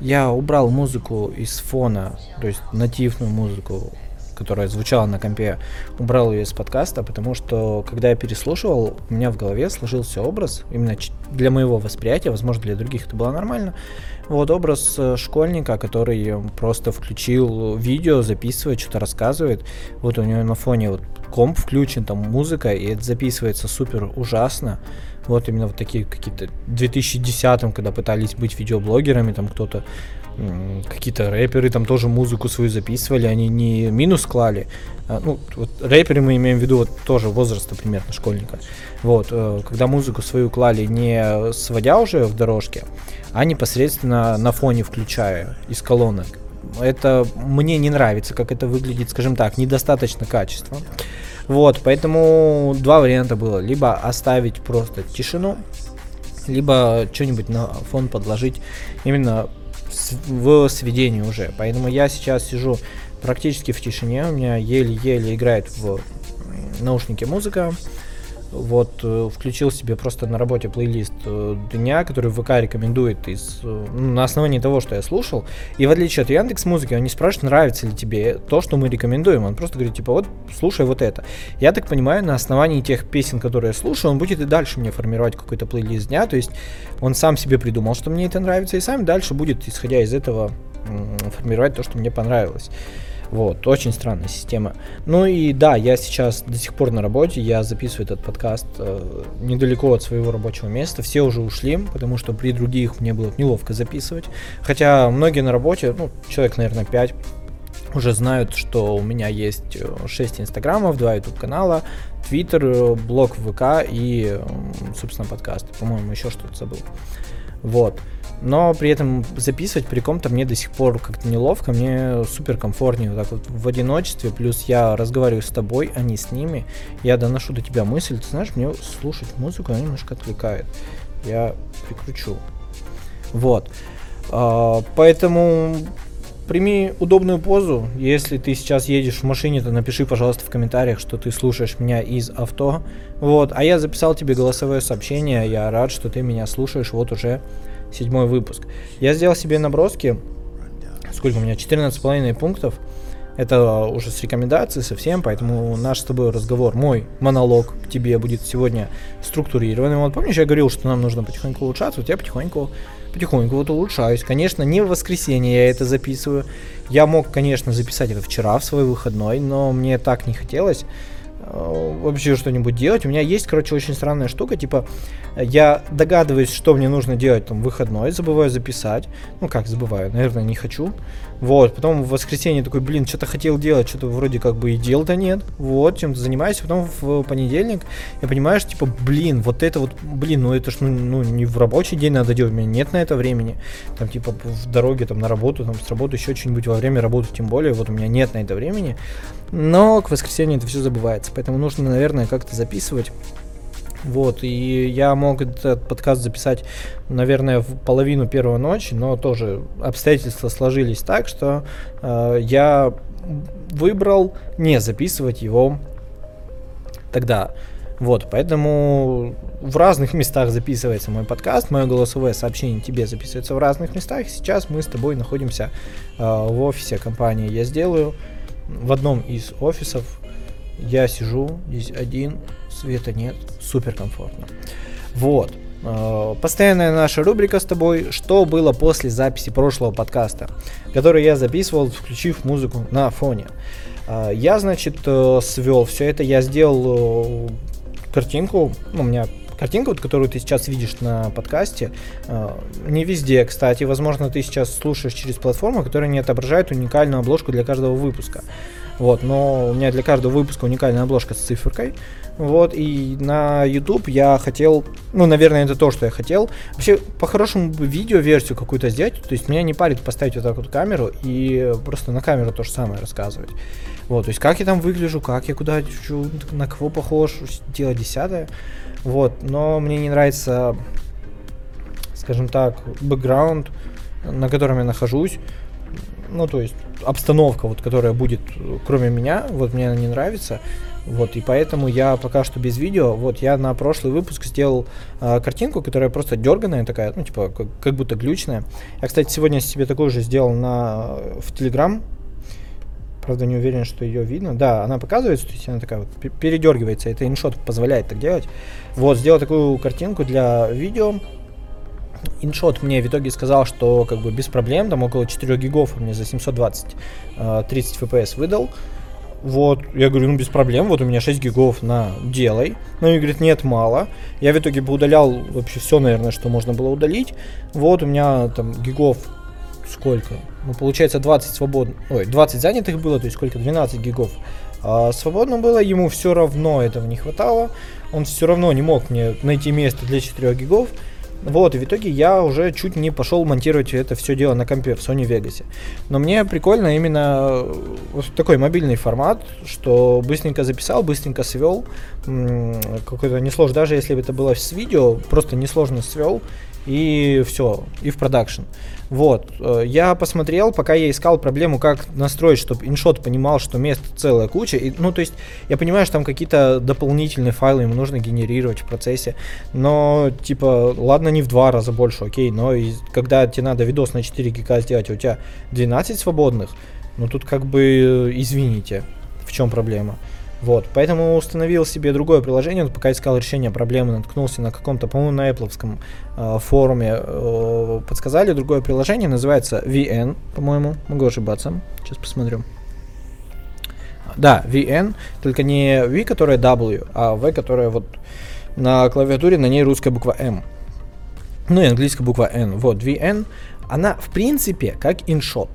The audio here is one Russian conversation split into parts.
Я убрал музыку из фона, то есть нативную музыку, которая звучала на компе, убрал ее из подкаста, потому что, когда я переслушивал, у меня в голове сложился образ, именно для моего восприятия, возможно, для других это было нормально, вот образ э, школьника, который просто включил видео, записывает, что-то рассказывает, вот у него на фоне вот комп включен, там музыка, и это записывается супер ужасно, вот именно вот такие какие-то 2010 когда пытались быть видеоблогерами, там кто-то какие-то рэперы там тоже музыку свою записывали, они не минус клали, а, ну, вот рэперы мы имеем в виду вот тоже возраста примерно школьника, вот, э, когда музыку свою клали не сводя уже в дорожке, а непосредственно на фоне включая из колонок. Это мне не нравится, как это выглядит, скажем так, недостаточно качественно. Вот, поэтому два варианта было. Либо оставить просто тишину, либо что-нибудь на фон подложить именно в сведении уже. Поэтому я сейчас сижу практически в тишине, у меня еле-еле играет в наушнике музыка, вот э, включил себе просто на работе плейлист э, дня, который ВК рекомендует из, э, ну, на основании того, что я слушал. И в отличие от Яндекс Музыки, он не спрашивает, нравится ли тебе то, что мы рекомендуем. Он просто говорит, типа, вот, слушай вот это. Я так понимаю, на основании тех песен, которые я слушаю, он будет и дальше мне формировать какой-то плейлист дня. То есть он сам себе придумал, что мне это нравится, и сам дальше будет, исходя из этого, формировать то, что мне понравилось. Вот, очень странная система. Ну и да, я сейчас до сих пор на работе, я записываю этот подкаст э, недалеко от своего рабочего места. Все уже ушли, потому что при других мне было неловко записывать. Хотя многие на работе, ну, человек, наверное, 5, уже знают, что у меня есть 6 э, инстаграмов, 2 YouTube канала, э, блог ВК и, собственно, подкаст. По-моему, еще что-то забыл. Вот но при этом записывать при ком-то мне до сих пор как-то неловко, мне супер комфортнее вот так вот в одиночестве, плюс я разговариваю с тобой, а не с ними, я доношу до тебя мысль, ты знаешь, мне слушать музыку, она немножко отвлекает, я прикручу. Вот. А, поэтому прими удобную позу. Если ты сейчас едешь в машине, то напиши, пожалуйста, в комментариях, что ты слушаешь меня из авто. Вот. А я записал тебе голосовое сообщение. Я рад, что ты меня слушаешь вот уже седьмой выпуск. Я сделал себе наброски, сколько у меня, 14,5 пунктов. Это уже с рекомендацией совсем, поэтому наш с тобой разговор, мой монолог к тебе будет сегодня структурированный. Вот помнишь, я говорил, что нам нужно потихоньку улучшаться, вот я потихоньку, потихоньку вот улучшаюсь. Конечно, не в воскресенье я это записываю. Я мог, конечно, записать это вчера в свой выходной, но мне так не хотелось. Э, вообще что-нибудь делать. У меня есть, короче, очень странная штука, типа, я догадываюсь, что мне нужно делать там выходной, забываю записать. Ну как забываю, наверное, не хочу. Вот, потом в воскресенье такой, блин, что-то хотел делать, что-то вроде как бы и дел-то нет. Вот, чем-то занимаюсь. Потом в понедельник я понимаю, что типа, блин, вот это вот, блин, ну это ж ну, ну не в рабочий день надо делать, у меня нет на это времени. Там типа в дороге там на работу, там с работы еще что-нибудь во время работы, тем более, вот у меня нет на это времени. Но к воскресенью это все забывается, поэтому нужно, наверное, как-то записывать. Вот, и я мог этот подкаст записать, наверное, в половину первой ночи, но тоже обстоятельства сложились так, что э, я выбрал не записывать его тогда. Вот, поэтому в разных местах записывается мой подкаст, мое голосовое сообщение тебе записывается в разных местах. Сейчас мы с тобой находимся э, в офисе компании «Я сделаю». В одном из офисов я сижу здесь один, света нет, супер комфортно. Вот. Э, постоянная наша рубрика с тобой «Что было после записи прошлого подкаста», который я записывал, включив музыку на фоне. Э, я, значит, э, свел все это, я сделал картинку, ну, у меня картинка, вот, которую ты сейчас видишь на подкасте, не везде, кстати, возможно, ты сейчас слушаешь через платформу, которая не отображает уникальную обложку для каждого выпуска. Вот, но у меня для каждого выпуска уникальная обложка с циферкой. Вот, и на YouTube я хотел, ну, наверное, это то, что я хотел. Вообще, по-хорошему, видео-версию какую-то сделать. То есть меня не парит поставить вот так вот камеру и просто на камеру то же самое рассказывать. Вот, то есть как я там выгляжу, как я куда чу, на кого похож, дело десятое. Вот, но мне не нравится, скажем так, бэкграунд, на котором я нахожусь ну, то есть обстановка, вот, которая будет кроме меня, вот мне она не нравится, вот, и поэтому я пока что без видео. Вот, я на прошлый выпуск сделал э, картинку, которая просто дерганая такая, ну, типа, как, как будто глючная. Я, кстати, сегодня себе такую же сделал на, в Телеграм. Правда, не уверен, что ее видно. Да, она показывается, то есть она такая вот передергивается. Это иншот позволяет так делать. Вот, сделал такую картинку для видео. Иншот мне в итоге сказал, что как бы без проблем, там около 4 гигов мне за 720 э, 30 FPS выдал. Вот, я говорю, ну без проблем, вот у меня 6 гигов на делай. Но он говорит, нет, мало. Я в итоге бы удалял вообще все, наверное, что можно было удалить. Вот у меня там гигов сколько? Ну, получается 20 свободных, ой, 20 занятых было, то есть сколько? 12 гигов. А свободно было, ему все равно этого не хватало. Он все равно не мог мне найти место для 4 гигов. Вот, в итоге я уже чуть не пошел монтировать это все дело на компе в Sony Vegas. Но мне прикольно именно вот такой мобильный формат, что быстренько записал, быстренько свел. Какой-то несложно, даже если бы это было с видео, просто несложно свел и все, и в продакшн. Вот, э, я посмотрел, пока я искал проблему, как настроить, чтобы иншот понимал, что мест целая куча. И, ну, то есть, я понимаю, что там какие-то дополнительные файлы ему нужно генерировать в процессе, но, типа, ладно, не в два раза больше, окей, но и, когда тебе надо видос на 4 гига сделать, а у тебя 12 свободных, ну, тут как бы, извините, в чем проблема. Вот, поэтому установил себе другое приложение, вот пока искал решение проблемы, наткнулся на каком-то, по-моему, на Apple э, форуме, э, подсказали другое приложение, называется VN, по-моему, могу ошибаться, сейчас посмотрю. Да, VN, только не V, которая W, а V, которая вот на клавиатуре, на ней русская буква M. Ну и английская буква N. Вот, VN, она в принципе как InShot,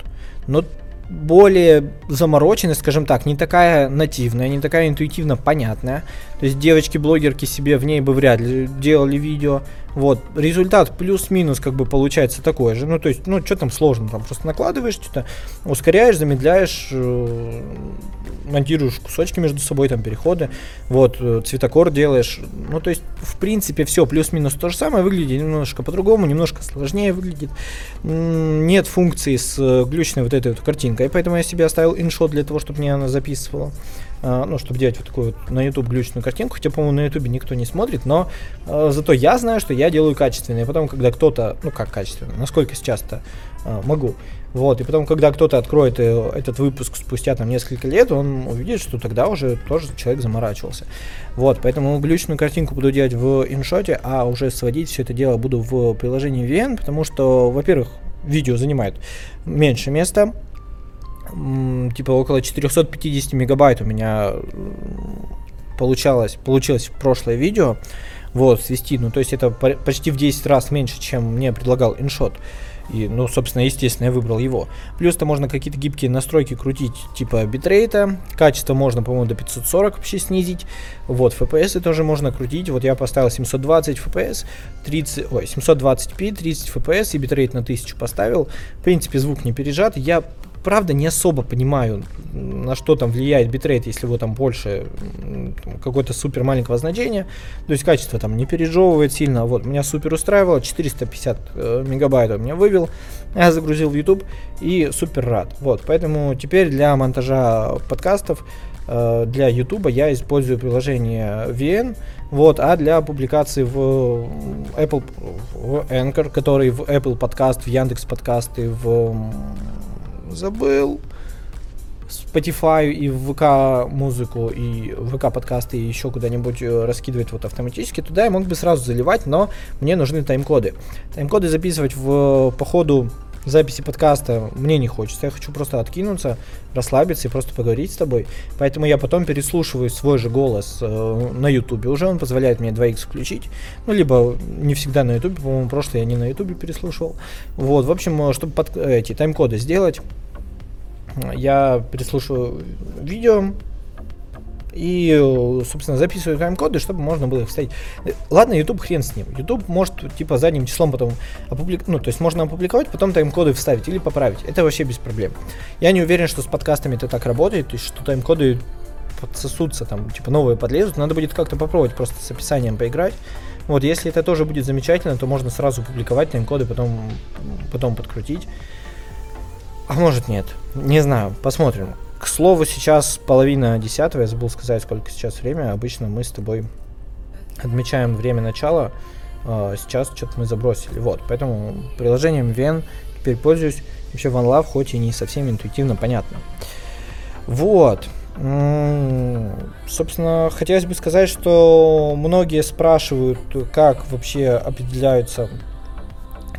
но более замороченная, скажем так, не такая нативная, не такая интуитивно понятная. То есть девочки-блогерки себе в ней бы вряд ли делали видео. Вот, результат плюс-минус как бы получается такой же. Ну, то есть, ну, что там сложно, там просто накладываешь что-то, ускоряешь, замедляешь, э, монтируешь кусочки между собой, там, переходы, вот, э, цветокор делаешь. Ну, то есть, в принципе, все плюс-минус то же самое, выглядит немножко по-другому, немножко сложнее выглядит. Нет функции с э, глючной вот этой вот картинкой, поэтому я себе оставил иншот для того, чтобы мне она записывала. А, ну, чтобы делать вот такую вот на YouTube глючную картинку, хотя, по-моему, на YouTube никто не смотрит, но э, зато я знаю, что я делаю качественно, и потом, когда кто-то, ну, как качественно, насколько сейчас-то э, могу, вот, и потом, когда кто-то откроет э, этот выпуск спустя там несколько лет, он увидит, что тогда уже тоже человек заморачивался. Вот, поэтому глючную картинку буду делать в иншоте, а уже сводить все это дело буду в приложении VN, потому что, во-первых, видео занимает меньше места, типа около 450 мегабайт у меня получалось, получилось в прошлое видео, вот, свести, ну, то есть это почти в 10 раз меньше, чем мне предлагал InShot. И, ну, собственно, естественно, я выбрал его. Плюс-то можно какие-то гибкие настройки крутить, типа битрейта. Качество можно, по-моему, до 540 вообще снизить. Вот, FPS тоже можно крутить. Вот я поставил 720 FPS, 30, ой, 720p, 30 FPS и битрейт на 1000 поставил. В принципе, звук не пережат. Я правда не особо понимаю, на что там влияет битрейт, если его там больше какое-то супер маленького значения. То есть качество там не пережевывает сильно. Вот, меня супер устраивало, 450 э, мегабайт он меня вывел. Я загрузил в YouTube и супер рад. Вот, поэтому теперь для монтажа подкастов э, для YouTube я использую приложение VN, вот, а для публикации в Apple в Anchor, который в Apple Podcast, в Яндекс Подкасты, в забыл. Spotify и в ВК музыку и ВК подкасты и еще куда-нибудь э, раскидывать вот автоматически, туда я мог бы сразу заливать, но мне нужны тайм-коды. Тайм-коды записывать в, по ходу записи подкаста мне не хочется. Я хочу просто откинуться, расслабиться и просто поговорить с тобой. Поэтому я потом переслушиваю свой же голос э, на Ютубе. Уже он позволяет мне 2х включить. Ну, либо не всегда на Ютубе. По-моему, прошлое я не на Ютубе переслушивал. Вот, в общем, э, чтобы под, эти тайм-коды сделать, я переслушиваю видео и, собственно, записываю тайм-коды, чтобы можно было их вставить. Ладно, YouTube хрен с ним. YouTube может, типа, задним числом потом опубликовать, ну, то есть можно опубликовать, потом тайм-коды вставить или поправить. Это вообще без проблем. Я не уверен, что с подкастами это так работает, то есть, что тайм-коды подсосутся, там, типа, новые подлезут. Надо будет как-то попробовать просто с описанием поиграть. Вот, если это тоже будет замечательно, то можно сразу публиковать тайм-коды, потом, потом подкрутить. А может нет. Не знаю, посмотрим. К слову, сейчас половина десятого, я забыл сказать, сколько сейчас время. Обычно мы с тобой отмечаем время начала. Uh, сейчас что-то мы забросили. Вот, поэтому приложением VN теперь пользуюсь. Вообще OneLove, хоть и не совсем интуитивно понятно. Вот. Собственно, хотелось бы сказать, что многие спрашивают, как вообще определяются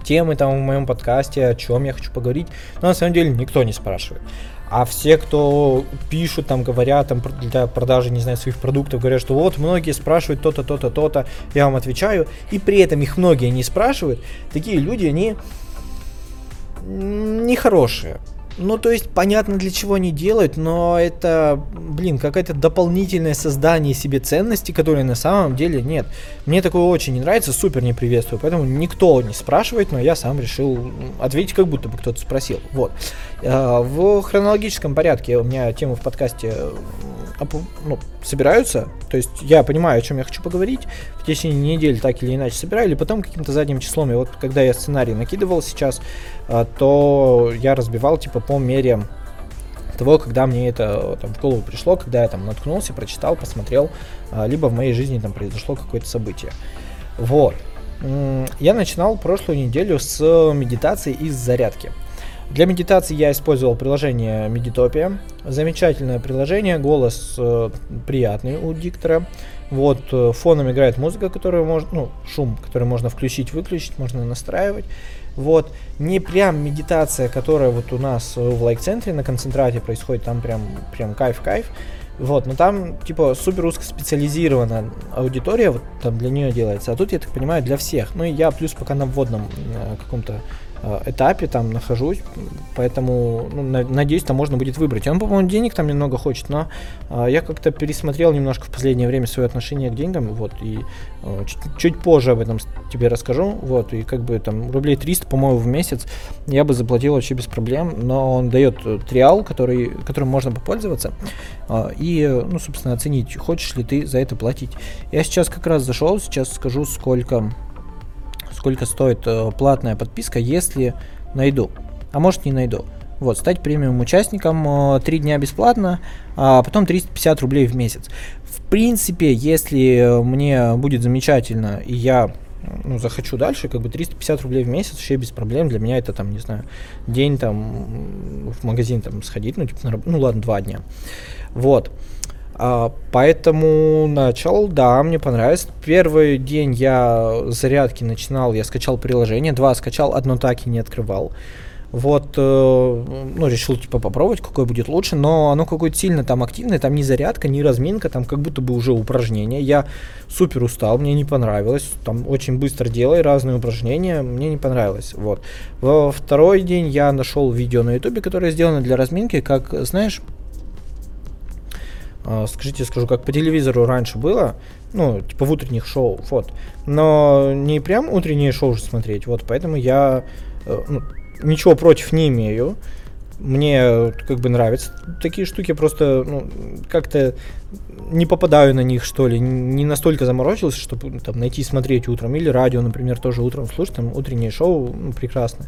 темы там в моем подкасте, о чем я хочу поговорить. Но на самом деле никто не спрашивает. А все, кто пишут, там, говорят, там, для продажи, не знаю, своих продуктов, говорят, что вот, многие спрашивают то-то, то-то, то-то, я вам отвечаю, и при этом их многие не спрашивают, такие люди, они нехорошие. Ну, то есть, понятно, для чего они делают, но это, блин, какое-то дополнительное создание себе ценности, которые на самом деле нет. Мне такое очень не нравится, супер не приветствую, поэтому никто не спрашивает, но я сам решил ответить, как будто бы кто-то спросил. Вот. Э, в хронологическом порядке у меня темы в подкасте ну, собираются, то есть я понимаю, о чем я хочу поговорить, в течение недели так или иначе собираю, или потом каким-то задним числом, и вот когда я сценарий накидывал сейчас, э, то я разбивал типа по мере того, когда мне это там, в голову пришло, когда я там наткнулся, прочитал, посмотрел, э, либо в моей жизни там произошло какое-то событие. Вот. Я начинал прошлую неделю с медитации и с зарядки. Для медитации я использовал приложение Meditopia. Замечательное приложение, голос э, приятный у диктора. Вот э, фоном играет музыка, которую можно, ну, шум, который можно включить, выключить, можно настраивать. Вот, не прям медитация, которая вот у нас в лайк-центре на концентрате происходит, там прям, прям кайф-кайф. Вот, но там, типа, супер узкоспециализированная аудитория, вот там для нее делается. А тут, я так понимаю, для всех. Ну и я плюс пока на вводном э, каком-то Э, этапе там нахожусь, поэтому ну, на, надеюсь, там можно будет выбрать. Он, по-моему, денег там немного хочет, но э, я как-то пересмотрел немножко в последнее время свое отношение к деньгам, вот, и э, чуть, позже об этом тебе расскажу, вот, и как бы там рублей 300, по-моему, в месяц я бы заплатил вообще без проблем, но он дает э, триал, который, которым можно попользоваться, э, и, ну, собственно, оценить, хочешь ли ты за это платить. Я сейчас как раз зашел, сейчас скажу, сколько сколько стоит э, платная подписка, если найду. А может не найду. Вот, стать премиум участником, э, 3 дня бесплатно, а потом 350 рублей в месяц. В принципе, если мне будет замечательно, и я ну, захочу дальше, как бы 350 рублей в месяц вообще без проблем. Для меня это там, не знаю, день там в магазин там сходить, ну, типа, на, ну ладно, два дня. Вот. А, поэтому начал, да, мне понравилось. Первый день я зарядки начинал, я скачал приложение, два скачал, одно так и не открывал. Вот, э, ну, решил, типа, попробовать, какое будет лучше, но оно какое-то сильно там активное, там ни зарядка, ни разминка, там как будто бы уже упражнение. Я супер устал, мне не понравилось, там очень быстро делай разные упражнения, мне не понравилось, вот. Во второй день я нашел видео на ютубе, которое сделано для разминки, как, знаешь, скажите, скажу, как по телевизору раньше было, ну, типа в утренних шоу, вот. Но не прям утренние шоу же смотреть, вот, поэтому я э, ну, ничего против не имею. Мне как бы нравятся такие штуки, просто ну, как-то не попадаю на них, что ли, не настолько заморочился, чтобы там найти смотреть утром. Или радио, например, тоже утром слушать, там утреннее шоу, ну, прекрасно.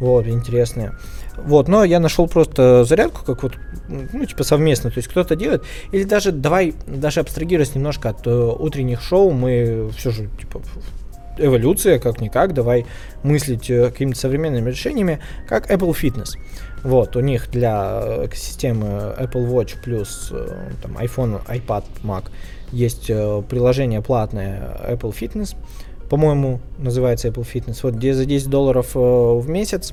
Вот, интересные. Вот, но я нашел просто зарядку, как вот, ну, типа совместно, то есть кто-то делает, или даже, давай, даже абстрагируясь немножко от э, утренних шоу, мы все же, типа, эволюция, как-никак, давай мыслить э, какими-то современными решениями, как Apple Fitness. Вот, у них для экосистемы Apple Watch плюс э, там, iPhone, iPad, Mac есть э, приложение платное Apple Fitness, по-моему, называется Apple Fitness, вот где за 10 долларов э, в месяц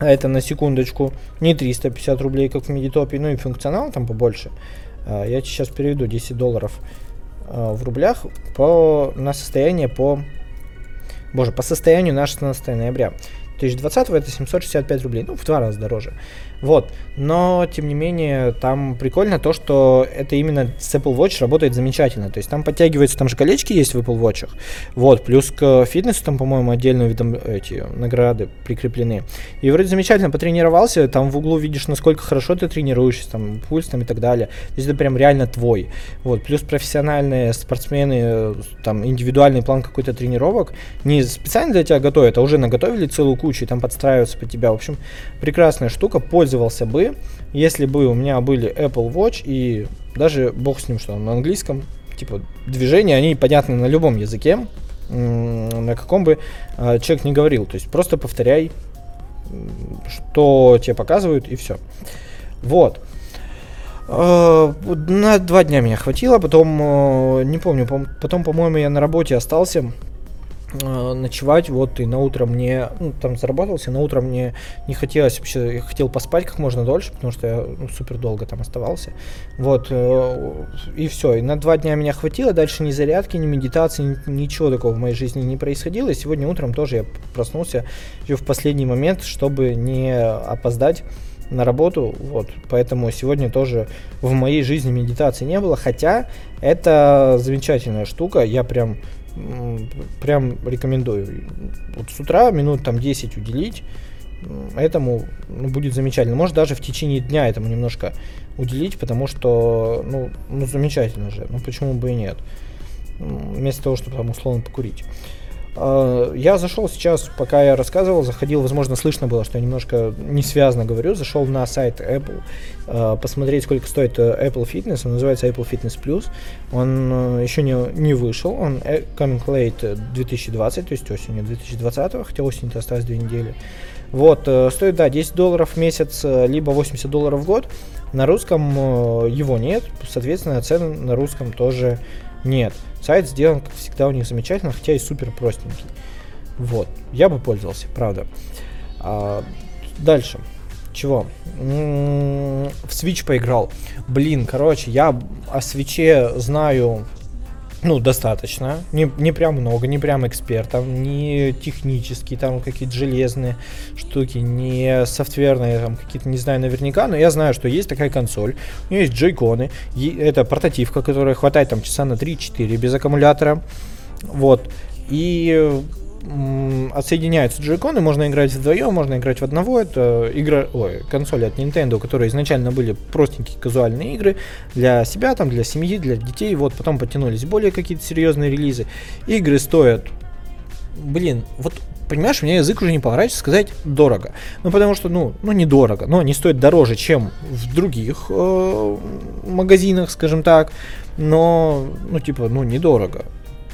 а это на секундочку не 350 рублей, как в Медитопе, ну и функционал там побольше. А, я сейчас переведу 10 долларов а, в рублях по, на состояние по... Боже, по состоянию на 16 ноября. 2020 это 765 рублей, ну в два раза дороже. Вот. Но, тем не менее, там прикольно то, что это именно с Apple Watch работает замечательно. То есть там подтягиваются, там же колечки есть в Apple Watch. Вот. Плюс к фитнесу там, по-моему, отдельно видом эти награды прикреплены. И вроде замечательно потренировался, там в углу видишь, насколько хорошо ты тренируешься, там пульс там и так далее. То есть это прям реально твой. Вот. Плюс профессиональные спортсмены, там индивидуальный план какой-то тренировок не специально для тебя готовят, а уже наготовили целую кучу ебучие, там подстраиваются под тебя. В общем, прекрасная штука, пользовался бы, если бы у меня были Apple Watch и даже бог с ним, что на английском, типа движения, они понятны на любом языке, на каком бы э, человек не говорил. То есть просто повторяй, что тебе показывают, и все. Вот. Э, на два дня меня хватило, потом, э, не помню, потом, по-моему, я на работе остался ночевать, вот, и на утро мне, ну, там заработался, на утро мне не хотелось вообще, я хотел поспать как можно дольше, потому что я ну, супер долго там оставался, вот, э, и все, и на два дня меня хватило, дальше ни зарядки, ни медитации, ни, ничего такого в моей жизни не происходило, и сегодня утром тоже я проснулся в последний момент, чтобы не опоздать на работу, вот, поэтому сегодня тоже в моей жизни медитации не было, хотя это замечательная штука, я прям прям рекомендую. Вот с утра минут там 10 уделить этому ну, будет замечательно. Может даже в течение дня этому немножко уделить, потому что, ну, ну замечательно же. Ну почему бы и нет? Вместо того, чтобы там условно покурить. А, я зашел сейчас, пока я рассказывал, заходил, возможно, слышно было, что я немножко не связано говорю, зашел на сайт Apple, а, посмотреть, сколько стоит э, Apple Fitness, он называется Apple Fitness Plus, он э, еще не, не вышел, он э, coming late 2020, то есть осенью 2020, хотя осень-то осталось две недели. Вот, стоит, да, 10 долларов в месяц, либо 80 долларов в год. На русском его нет, соответственно, цены на русском тоже нет. Сайт сделан, как всегда, у них замечательно, хотя и супер простенький. Вот. Я бы пользовался, правда. А, дальше. Чего? М-м, в Switch поиграл. Блин, короче, я о свече знаю ну, достаточно. Не, не прям много, не прям экспертом, не технические, там какие-то железные штуки, не софтверные, там какие-то, не знаю наверняка, но я знаю, что есть такая консоль, у нее есть джейконы, это портативка, которая хватает там часа на 3-4 без аккумулятора, вот, и отсоединяются джойконы, можно играть вдвоем, можно играть в одного. Это игра, ой, консоли от Nintendo, которые изначально были простенькие казуальные игры для себя, там, для семьи, для детей. Вот потом потянулись более какие-то серьезные релизы. Игры стоят, блин, вот понимаешь, мне язык уже не поворачивается сказать дорого. Ну, потому что, ну, ну, недорого, но они стоят дороже, чем в других э, магазинах, скажем так. Но, ну, типа, ну, недорого.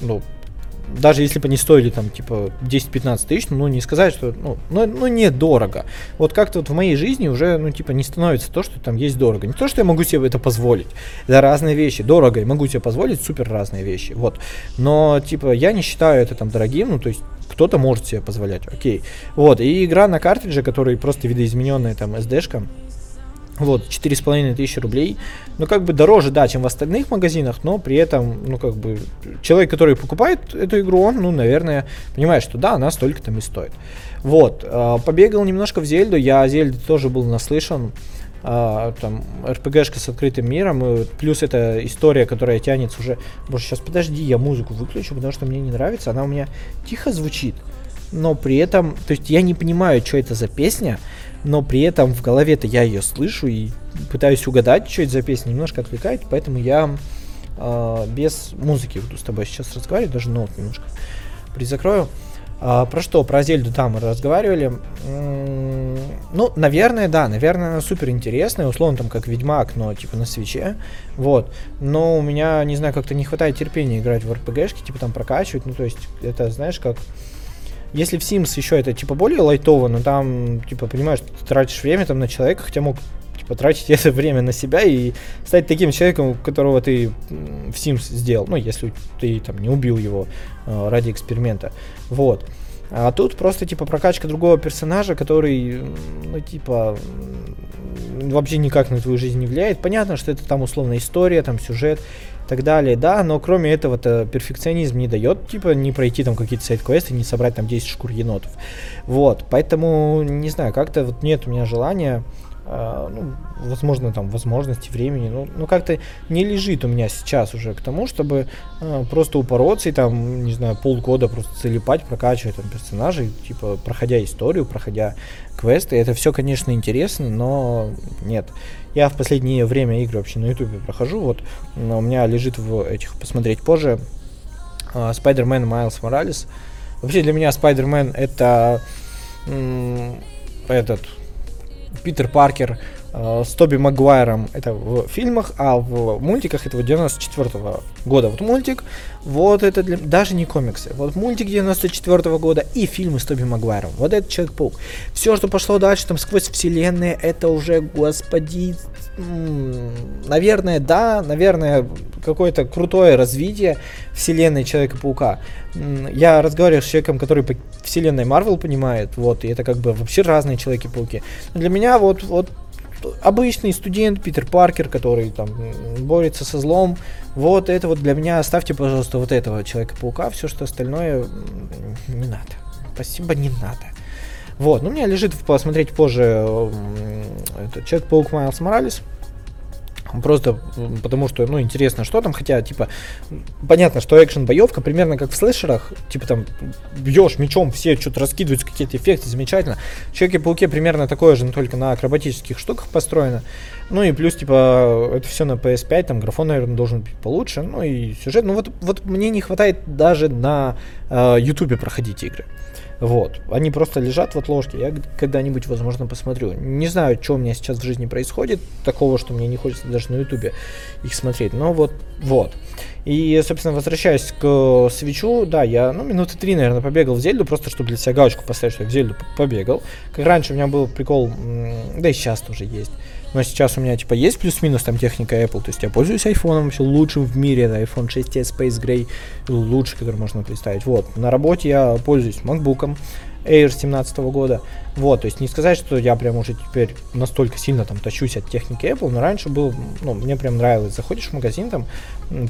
Ну, даже если бы они стоили там типа 10-15 тысяч, ну не сказать, что ну, ну, ну недорого. Вот как-то вот в моей жизни уже ну типа не становится то, что там есть дорого. Не то, что я могу себе это позволить. Это разные вещи. Дорого и могу себе позволить супер разные вещи. Вот. Но типа я не считаю это там дорогим, ну то есть кто-то может себе позволять, окей. Вот, и игра на картридже, который просто видоизмененная там SD-шка, вот, четыре с половиной тысячи рублей. Ну, как бы дороже, да, чем в остальных магазинах, но при этом, ну, как бы, человек, который покупает эту игру, он, ну, наверное, понимает, что да, она столько там и стоит. Вот, э, побегал немножко в Зельду, я о Зельде тоже был наслышан. Uh, там РПГшка с открытым миром, и плюс эта история, которая тянется уже... Боже, сейчас подожди, я музыку выключу, потому что мне не нравится, она у меня тихо звучит, но при этом, то есть я не понимаю, что это за песня, но при этом в голове-то я ее слышу и пытаюсь угадать, что это за песня, немножко отвлекает, поэтому я э, без музыки буду с тобой сейчас разговаривать, даже ноут немножко призакрою. А, про что? Про Зельду там мы разговаривали. М-м, ну, наверное, да, наверное, она супер интересная, условно там как Ведьмак, но типа на свече. Вот. Но у меня, не знаю, как-то не хватает терпения играть в РПГшки, типа там прокачивать. Ну, то есть, это, знаешь, как если в Sims еще это типа более лайтово, но там, типа, понимаешь, ты тратишь время там на человека, хотя мог типа тратить это время на себя и стать таким человеком, которого ты в Sims сделал. Ну, если ты там не убил его э, ради эксперимента. Вот. А тут просто, типа, прокачка другого персонажа, который, ну, типа, вообще никак на твою жизнь не влияет. Понятно, что это там условно история, там сюжет так далее, да, но кроме этого-то перфекционизм не дает, типа, не пройти там какие-то сайт-квесты, не собрать там 10 шкур енотов. Вот, поэтому, не знаю, как-то вот нет у меня желания Uh, ну, возможно, там, возможности, времени, ну, ну, как-то не лежит у меня сейчас уже к тому, чтобы uh, просто упороться и там, не знаю, полгода просто залипать, прокачивать там персонажей, типа, проходя историю, проходя квесты. Это все, конечно, интересно, но нет. Я в последнее время игры вообще на ютубе прохожу, вот, у меня лежит в этих, посмотреть позже, uh, Spider-Man Miles Morales. Вообще для меня Spider-Man это этот Питер Паркер э, с Тоби Магуайром это в фильмах, а в мультиках это 94 -го года. Вот мультик, вот это для, даже не комиксы. Вот мультик 94 -го года и фильмы с Тоби Магуайром. Вот это Человек-паук. Все, что пошло дальше, там сквозь вселенные, это уже, господи, наверное, да, наверное, какое-то крутое развитие вселенной Человека-паука. Я разговариваю с человеком, который по вселенной Марвел понимает, вот, и это как бы вообще разные Человеки-пауки. Для меня вот, вот обычный студент Питер Паркер, который там борется со злом, вот это вот для меня оставьте, пожалуйста, вот этого Человека-паука, все что остальное не надо. Спасибо, не надо. Вот, ну у меня лежит посмотреть позже это, Человек-паук Майлз Моралес. Просто потому что, ну, интересно, что там, хотя, типа, понятно, что экшен-боевка примерно как в слэшерах, типа, там, бьешь мечом, все что-то раскидываются, какие-то эффекты, замечательно. В Человеке-пауке примерно такое же, но только на акробатических штуках построено. Ну и плюс, типа, это все на PS5, там графон, наверное, должен быть получше, ну и сюжет. Ну вот, вот мне не хватает даже на э, проходить игры. Вот. Они просто лежат в отложке. Я когда-нибудь, возможно, посмотрю. Не знаю, что у меня сейчас в жизни происходит, такого, что мне не хочется даже на ютубе их смотреть. Но вот, вот. И, собственно, возвращаясь к свечу, да, я, ну, минуты три, наверное, побегал в Зельду, просто чтобы для себя галочку поставить, что я в Зельду побегал. Как раньше у меня был прикол, да и сейчас тоже есть но сейчас у меня типа есть плюс-минус там техника Apple, то есть я пользуюсь iPhone вообще лучшим в мире, это iPhone 6s Space Gray, лучший, который можно представить. Вот, на работе я пользуюсь MacBook, Air 17 года. Вот, то есть не сказать, что я прям уже теперь настолько сильно там тащусь от техники Apple, но раньше был, ну, мне прям нравилось. Заходишь в магазин, там,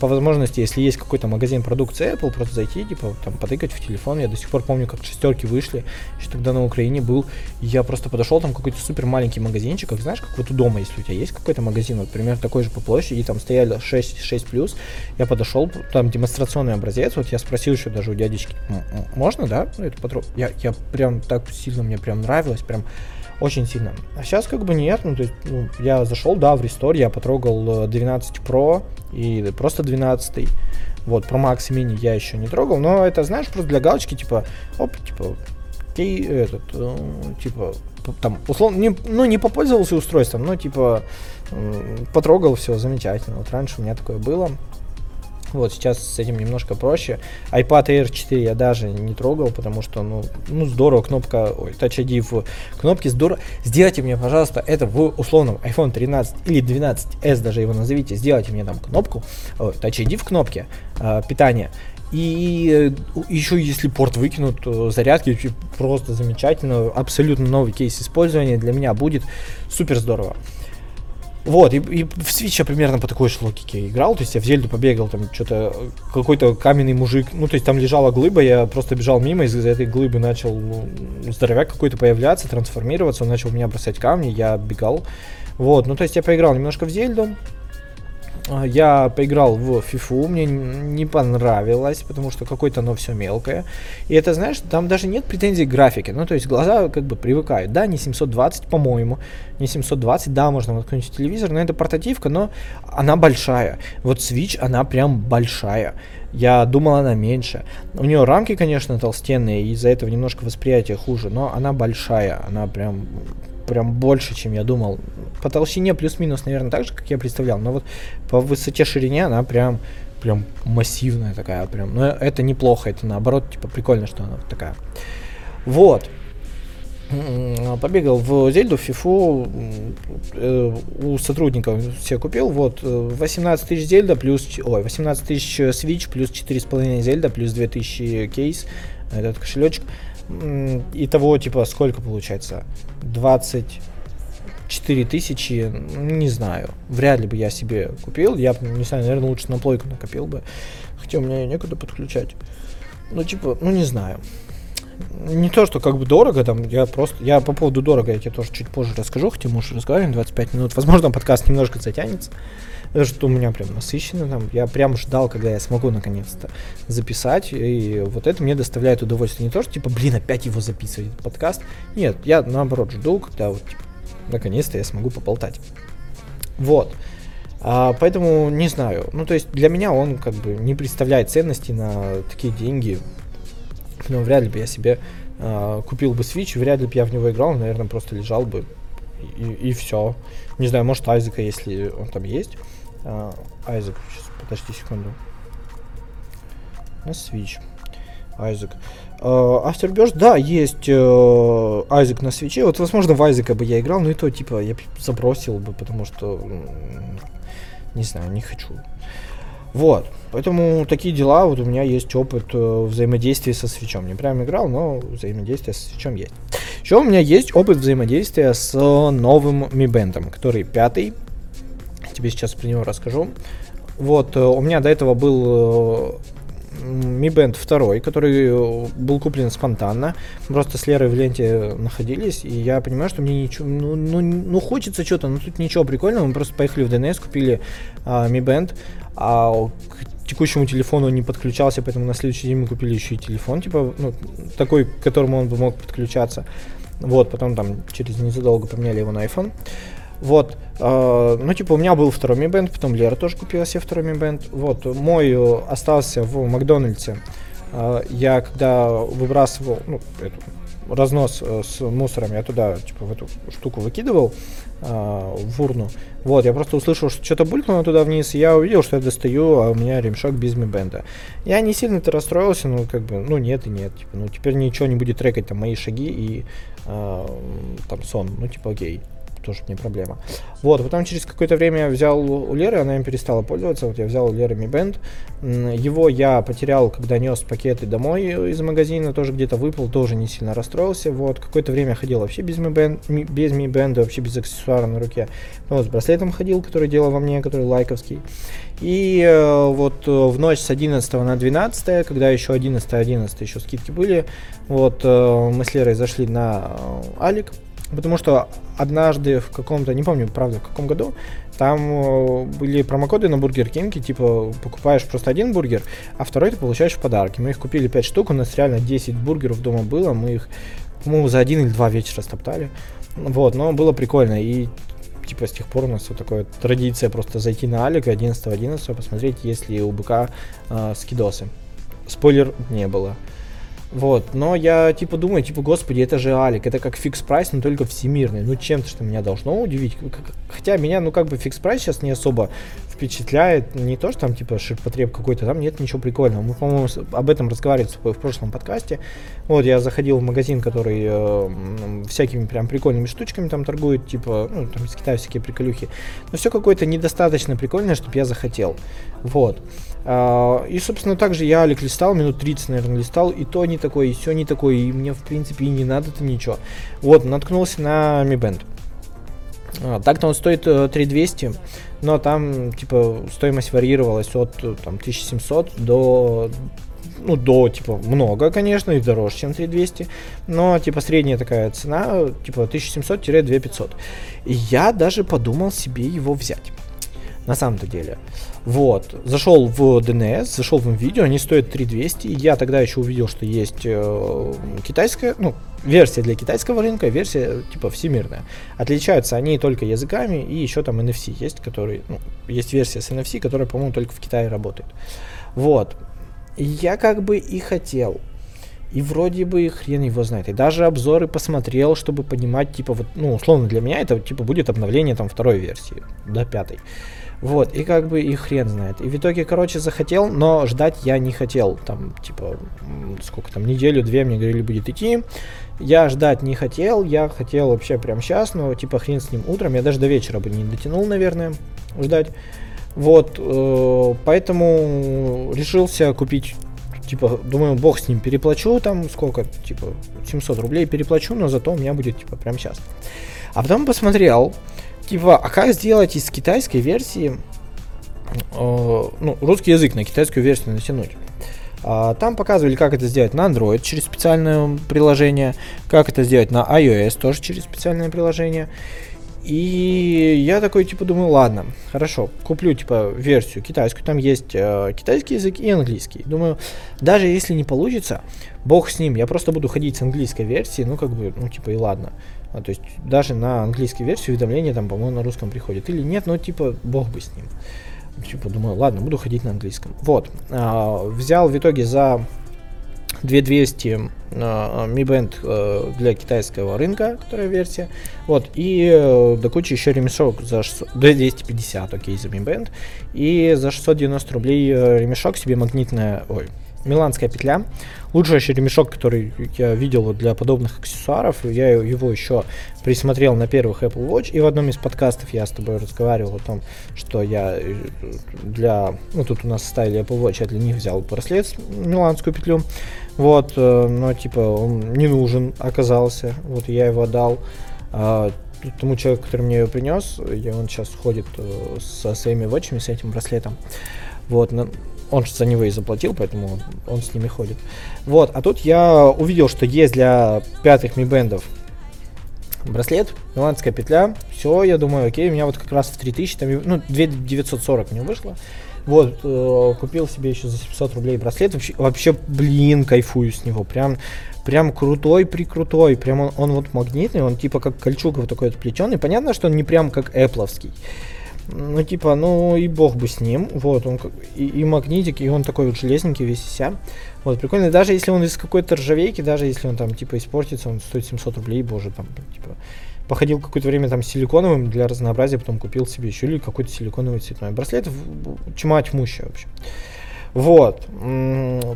по возможности, если есть какой-то магазин продукции Apple, просто зайти, типа, там, потыкать в телефон. Я до сих пор помню, как шестерки вышли, еще тогда на Украине был. Я просто подошел, там какой-то супер маленький магазинчик, как знаешь, как вот у дома, если у тебя есть какой-то магазин, вот, примерно такой же по площади, там стояли 6, 6 плюс, я подошел, там демонстрационный образец, вот я спросил еще даже у дядечки, можно, да, ну, это потрог... я, я прям так сильно, мне прям нравилось, прям очень сильно. А сейчас как бы нет, ну, то есть, ну, я зашел, да, в рестор, я потрогал 12 э, Pro и просто 12. Вот, Pro Max Mini я еще не трогал, но это, знаешь, просто для галочки, типа, оп, типа, кей, этот, э, типа, там, условно, не, ну, не попользовался устройством, но, типа, э, потрогал, все, замечательно. Вот раньше у меня такое было. Вот сейчас с этим немножко проще. iPad Air 4 я даже не трогал, потому что, ну, ну здорово, кнопка, ой, Touch ID в кнопке здорово. Сделайте мне, пожалуйста, это в условном iPhone 13 или 12s даже его назовите. Сделайте мне там кнопку, ой, Touch ID в кнопке э, питания. И э, еще если порт выкинут, зарядки просто замечательно, абсолютно новый кейс использования для меня будет супер здорово. Вот, и, и в Switch я примерно по такой же логике играл, то есть я в Зельду побегал, там что-то, какой-то каменный мужик, ну, то есть там лежала глыба, я просто бежал мимо, из-за этой глыбы начал ну, здоровяк какой-то появляться, трансформироваться, он начал меня бросать камни, я бегал, вот, ну, то есть я поиграл немножко в Зельду, я поиграл в FIFA, мне не понравилось, потому что какое-то оно все мелкое. И это, знаешь, там даже нет претензий к графике. Ну, то есть глаза как бы привыкают. Да, не 720, по-моему, не 720, да, можно воткнуть телевизор, но это портативка, но она большая. Вот Switch, она прям большая. Я думал, она меньше. У нее рамки, конечно, толстенные, и из-за этого немножко восприятие хуже, но она большая, она прям прям больше, чем я думал. По толщине плюс-минус, наверное, так же, как я представлял. Но вот по высоте ширине она прям прям массивная такая, прям. Но это неплохо, это наоборот, типа, прикольно, что она такая. Вот. М-м, побегал в Зельду, в Фифу, э, у сотрудников все купил, вот, 18 тысяч Зельда плюс, ой, 18 тысяч Switch плюс 4,5 Зельда плюс 2000 кейс, этот кошелечек. Итого, типа, сколько получается? 24 тысячи, не знаю. Вряд ли бы я себе купил. Я, не знаю, наверное, лучше на плойку накопил бы. Хотя у меня некуда подключать. Ну, типа, ну, не знаю. Не то, что как бы дорого, там, я просто, я по поводу дорого, я тебе тоже чуть позже расскажу, хотя мы уже разговариваем 25 минут. Возможно, подкаст немножко затянется что у меня прям насыщенно там. Я прям ждал, когда я смогу наконец-то записать. И вот это мне доставляет удовольствие. Не то, что типа, блин, опять его записывать, этот подкаст. Нет, я наоборот жду, когда вот типа, наконец-то я смогу поболтать. Вот. А, поэтому не знаю. Ну, то есть для меня он как бы не представляет ценности на такие деньги. Ну, вряд ли бы я себе э, купил бы Switch, вряд ли бы я в него играл, наверное, просто лежал бы и, и все. Не знаю, может Айзека, если он там есть. Э, Айзек, сейчас, подожди секунду. На Switch. Айзек. Uh, Afterbirth, да, есть uh, Айзек на свече. Вот, возможно, в Айзека бы я играл, но и то, типа, я забросил бы, потому что, не знаю, не хочу. Вот. Поэтому такие дела, вот у меня есть опыт uh, взаимодействия со свечом. Не прям играл, но взаимодействие со свечом есть. Еще у меня есть опыт взаимодействия с новым Mi Band, который пятый. Тебе сейчас про него расскажу. Вот, у меня до этого был Mi Band 2, который э, был куплен спонтанно. Просто с Лерой в ленте находились, и я понимаю, что мне ничего, ну, ну, ну хочется что-то, но тут ничего прикольного. Мы просто поехали в DNS, купили а, Mi Band, а к текущему телефону он не подключался, поэтому на следующий день мы купили еще и телефон, типа, ну, такой, к которому он бы мог подключаться. Вот, потом там через незадолго поменяли его на iPhone. Вот, э, ну, типа, у меня был второй Mi Band, потом Лера тоже купила себе второй Mi Band. Вот, мой остался в Макдональдсе. Э, я когда выбрасывал, ну, эту, разнос э, с мусором, я туда, типа, в эту штуку выкидывал, э, в урну. Вот, я просто услышал, что что-то булькнуло туда вниз, и я увидел, что я достаю, а у меня ремешок Mi Band. Я не сильно-то расстроился, ну, как бы, ну, нет и нет. Типа, ну, теперь ничего не будет трекать там мои шаги и э, там сон. Ну, типа, окей тоже не проблема. Вот, потом через какое-то время я взял у Леры, она им перестала пользоваться, вот я взял у Леры Mi Band. Его я потерял, когда нес пакеты домой из магазина, тоже где-то выпал, тоже не сильно расстроился. Вот, какое-то время ходил вообще без Mi Band, без Mi Band, вообще без аксессуара на руке. Ну, вот с браслетом ходил, который делал во мне, который лайковский. И э, вот э, в ночь с 11 на 12, когда еще 11 11 еще скидки были, вот э, мы с Лерой зашли на Алик, Потому что однажды в каком-то, не помню, правда, в каком году, там э, были промокоды на Бургер Кинге, типа покупаешь просто один бургер, а второй ты получаешь в подарки. Мы их купили 5 штук, у нас реально 10 бургеров дома было, мы их, по-моему, за один или два вечера стоптали. Вот, но было прикольно, и типа с тех пор у нас вот такая традиция просто зайти на Алик 11-11, посмотреть, есть ли у БК э, скидосы. Спойлер не было. Вот, но я типа думаю, типа, господи, это же Алик, это как Fix Price, но только всемирный. Ну чем-то что меня должно удивить. Хотя меня, ну как бы Fix Price сейчас не особо впечатляет. Не то, что там типа ширпотреб какой-то, там нет ничего прикольного. Мы, по-моему, об этом разговаривали в прошлом подкасте. Вот, я заходил в магазин, который э, всякими прям прикольными штучками там торгует, типа, ну, там из Китая всякие приколюхи. Но все какое-то недостаточно прикольное, чтобы я захотел. Вот. Uh, и, собственно, также я Алик листал, минут 30, наверное, листал, и то не такой, и все не такой, и мне, в принципе, и не надо-то ничего. Вот, наткнулся на Mi Band. Uh, так-то он стоит uh, 3200, но там, типа, стоимость варьировалась от там, 1700 до ну, до, типа, много, конечно, и дороже, чем 3200, но, типа, средняя такая цена, типа, 1700-2500. И я даже подумал себе его взять, на самом-то деле. Вот, зашел в DNS, зашел в видео, они стоят 3200, я тогда еще увидел, что есть э, китайская, ну, версия для китайского рынка, версия типа всемирная. Отличаются они только языками и еще там NFC есть, который, ну, есть версия с NFC, которая, по-моему, только в Китае работает. Вот, я как бы и хотел, и вроде бы хрен его знает. И даже обзоры посмотрел, чтобы понимать, типа, вот, ну, условно для меня это, типа, будет обновление там второй версии, до пятой. Вот, и как бы и хрен знает. И в итоге, короче, захотел, но ждать я не хотел. Там, типа, сколько там, неделю-две мне говорили, будет идти. Я ждать не хотел, я хотел вообще прям сейчас, но типа хрен с ним утром. Я даже до вечера бы не дотянул, наверное, ждать. Вот, э, поэтому решился купить типа, думаю, бог с ним, переплачу там сколько, типа, 700 рублей переплачу, но зато у меня будет, типа, прям сейчас. А потом посмотрел, Типа, а как сделать из китайской версии, э, ну, русский язык на китайскую версию натянуть? А, там показывали, как это сделать на Android через специальное приложение, как это сделать на iOS тоже через специальное приложение. И я такой, типа, думаю, ладно, хорошо, куплю, типа, версию китайскую, там есть э, китайский язык и английский. Думаю, даже если не получится, бог с ним, я просто буду ходить с английской версии, ну, как бы, ну, типа, и ладно. А, то есть даже на английской версии уведомления там, по-моему, на русском приходят. Или нет, но типа бог бы с ним. Типа думаю, ладно, буду ходить на английском. Вот. А, взял в итоге за 2200 э, Mi Band э, для китайского рынка, которая версия. Вот, и э, до кучи еще ремешок за 600, 250, окей, за Mi Band. И за 690 рублей э, ремешок себе магнитная, ой, миланская петля. Лучший ремешок, который я видел для подобных аксессуаров. Я его еще присмотрел на первых Apple Watch. И в одном из подкастов я с тобой разговаривал о том, что я э, для... Ну, тут у нас ставили Apple Watch, я для них взял браслет, миланскую петлю. Вот, э, но типа он не нужен оказался. Вот я его отдал а, тому человеку, который мне ее принес. И он сейчас ходит э, со своими вотчами, с этим браслетом. Вот, он же за него и заплатил, поэтому он, с ними ходит. Вот, а тут я увидел, что есть для пятых ми-бендов браслет, миланская петля, все, я думаю, окей, у меня вот как раз в 3000, там, ну, 2940 мне вышло. Вот, э, купил себе еще за 700 рублей браслет, вообще, вообще, блин, кайфую с него, прям, прям крутой, прикрутой, прям он, он вот магнитный, он типа как кольчуга вот такой вот плетеный, понятно, что он не прям как эпловский, ну, типа, ну и бог бы с ним. Вот, он и, и магнитик, и он такой вот железненький весь вся. Вот, прикольно. Даже если он из какой-то ржавейки, даже если он там, типа, испортится, он стоит 700 рублей, боже, там, типа, походил какое-то время там силиконовым для разнообразия, потом купил себе еще или какой-то силиконовый цветной браслет. Тьма тьмущая вообще. Вот.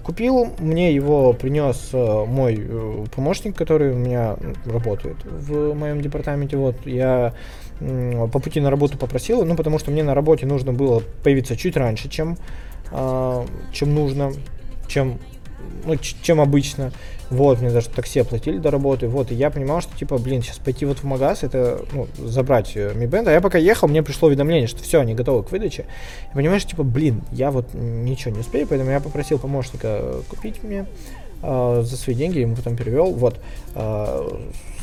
Купил, мне его принес э, мой э, помощник, который у меня работает в моем департаменте. Вот я по пути на работу попросил, ну потому что мне на работе нужно было появиться чуть раньше, чем, а, чем нужно, чем, ну, чем обычно. Вот, мне даже такси оплатили до работы. Вот, и я понимал, что, типа, блин, сейчас пойти вот в магаз, это, ну, забрать э, Mi Band. А я пока ехал, мне пришло уведомление, что все, они готовы к выдаче. И понимаешь, типа, блин, я вот ничего не успею, поэтому я попросил помощника купить мне э, за свои деньги, ему потом перевел. Вот, э,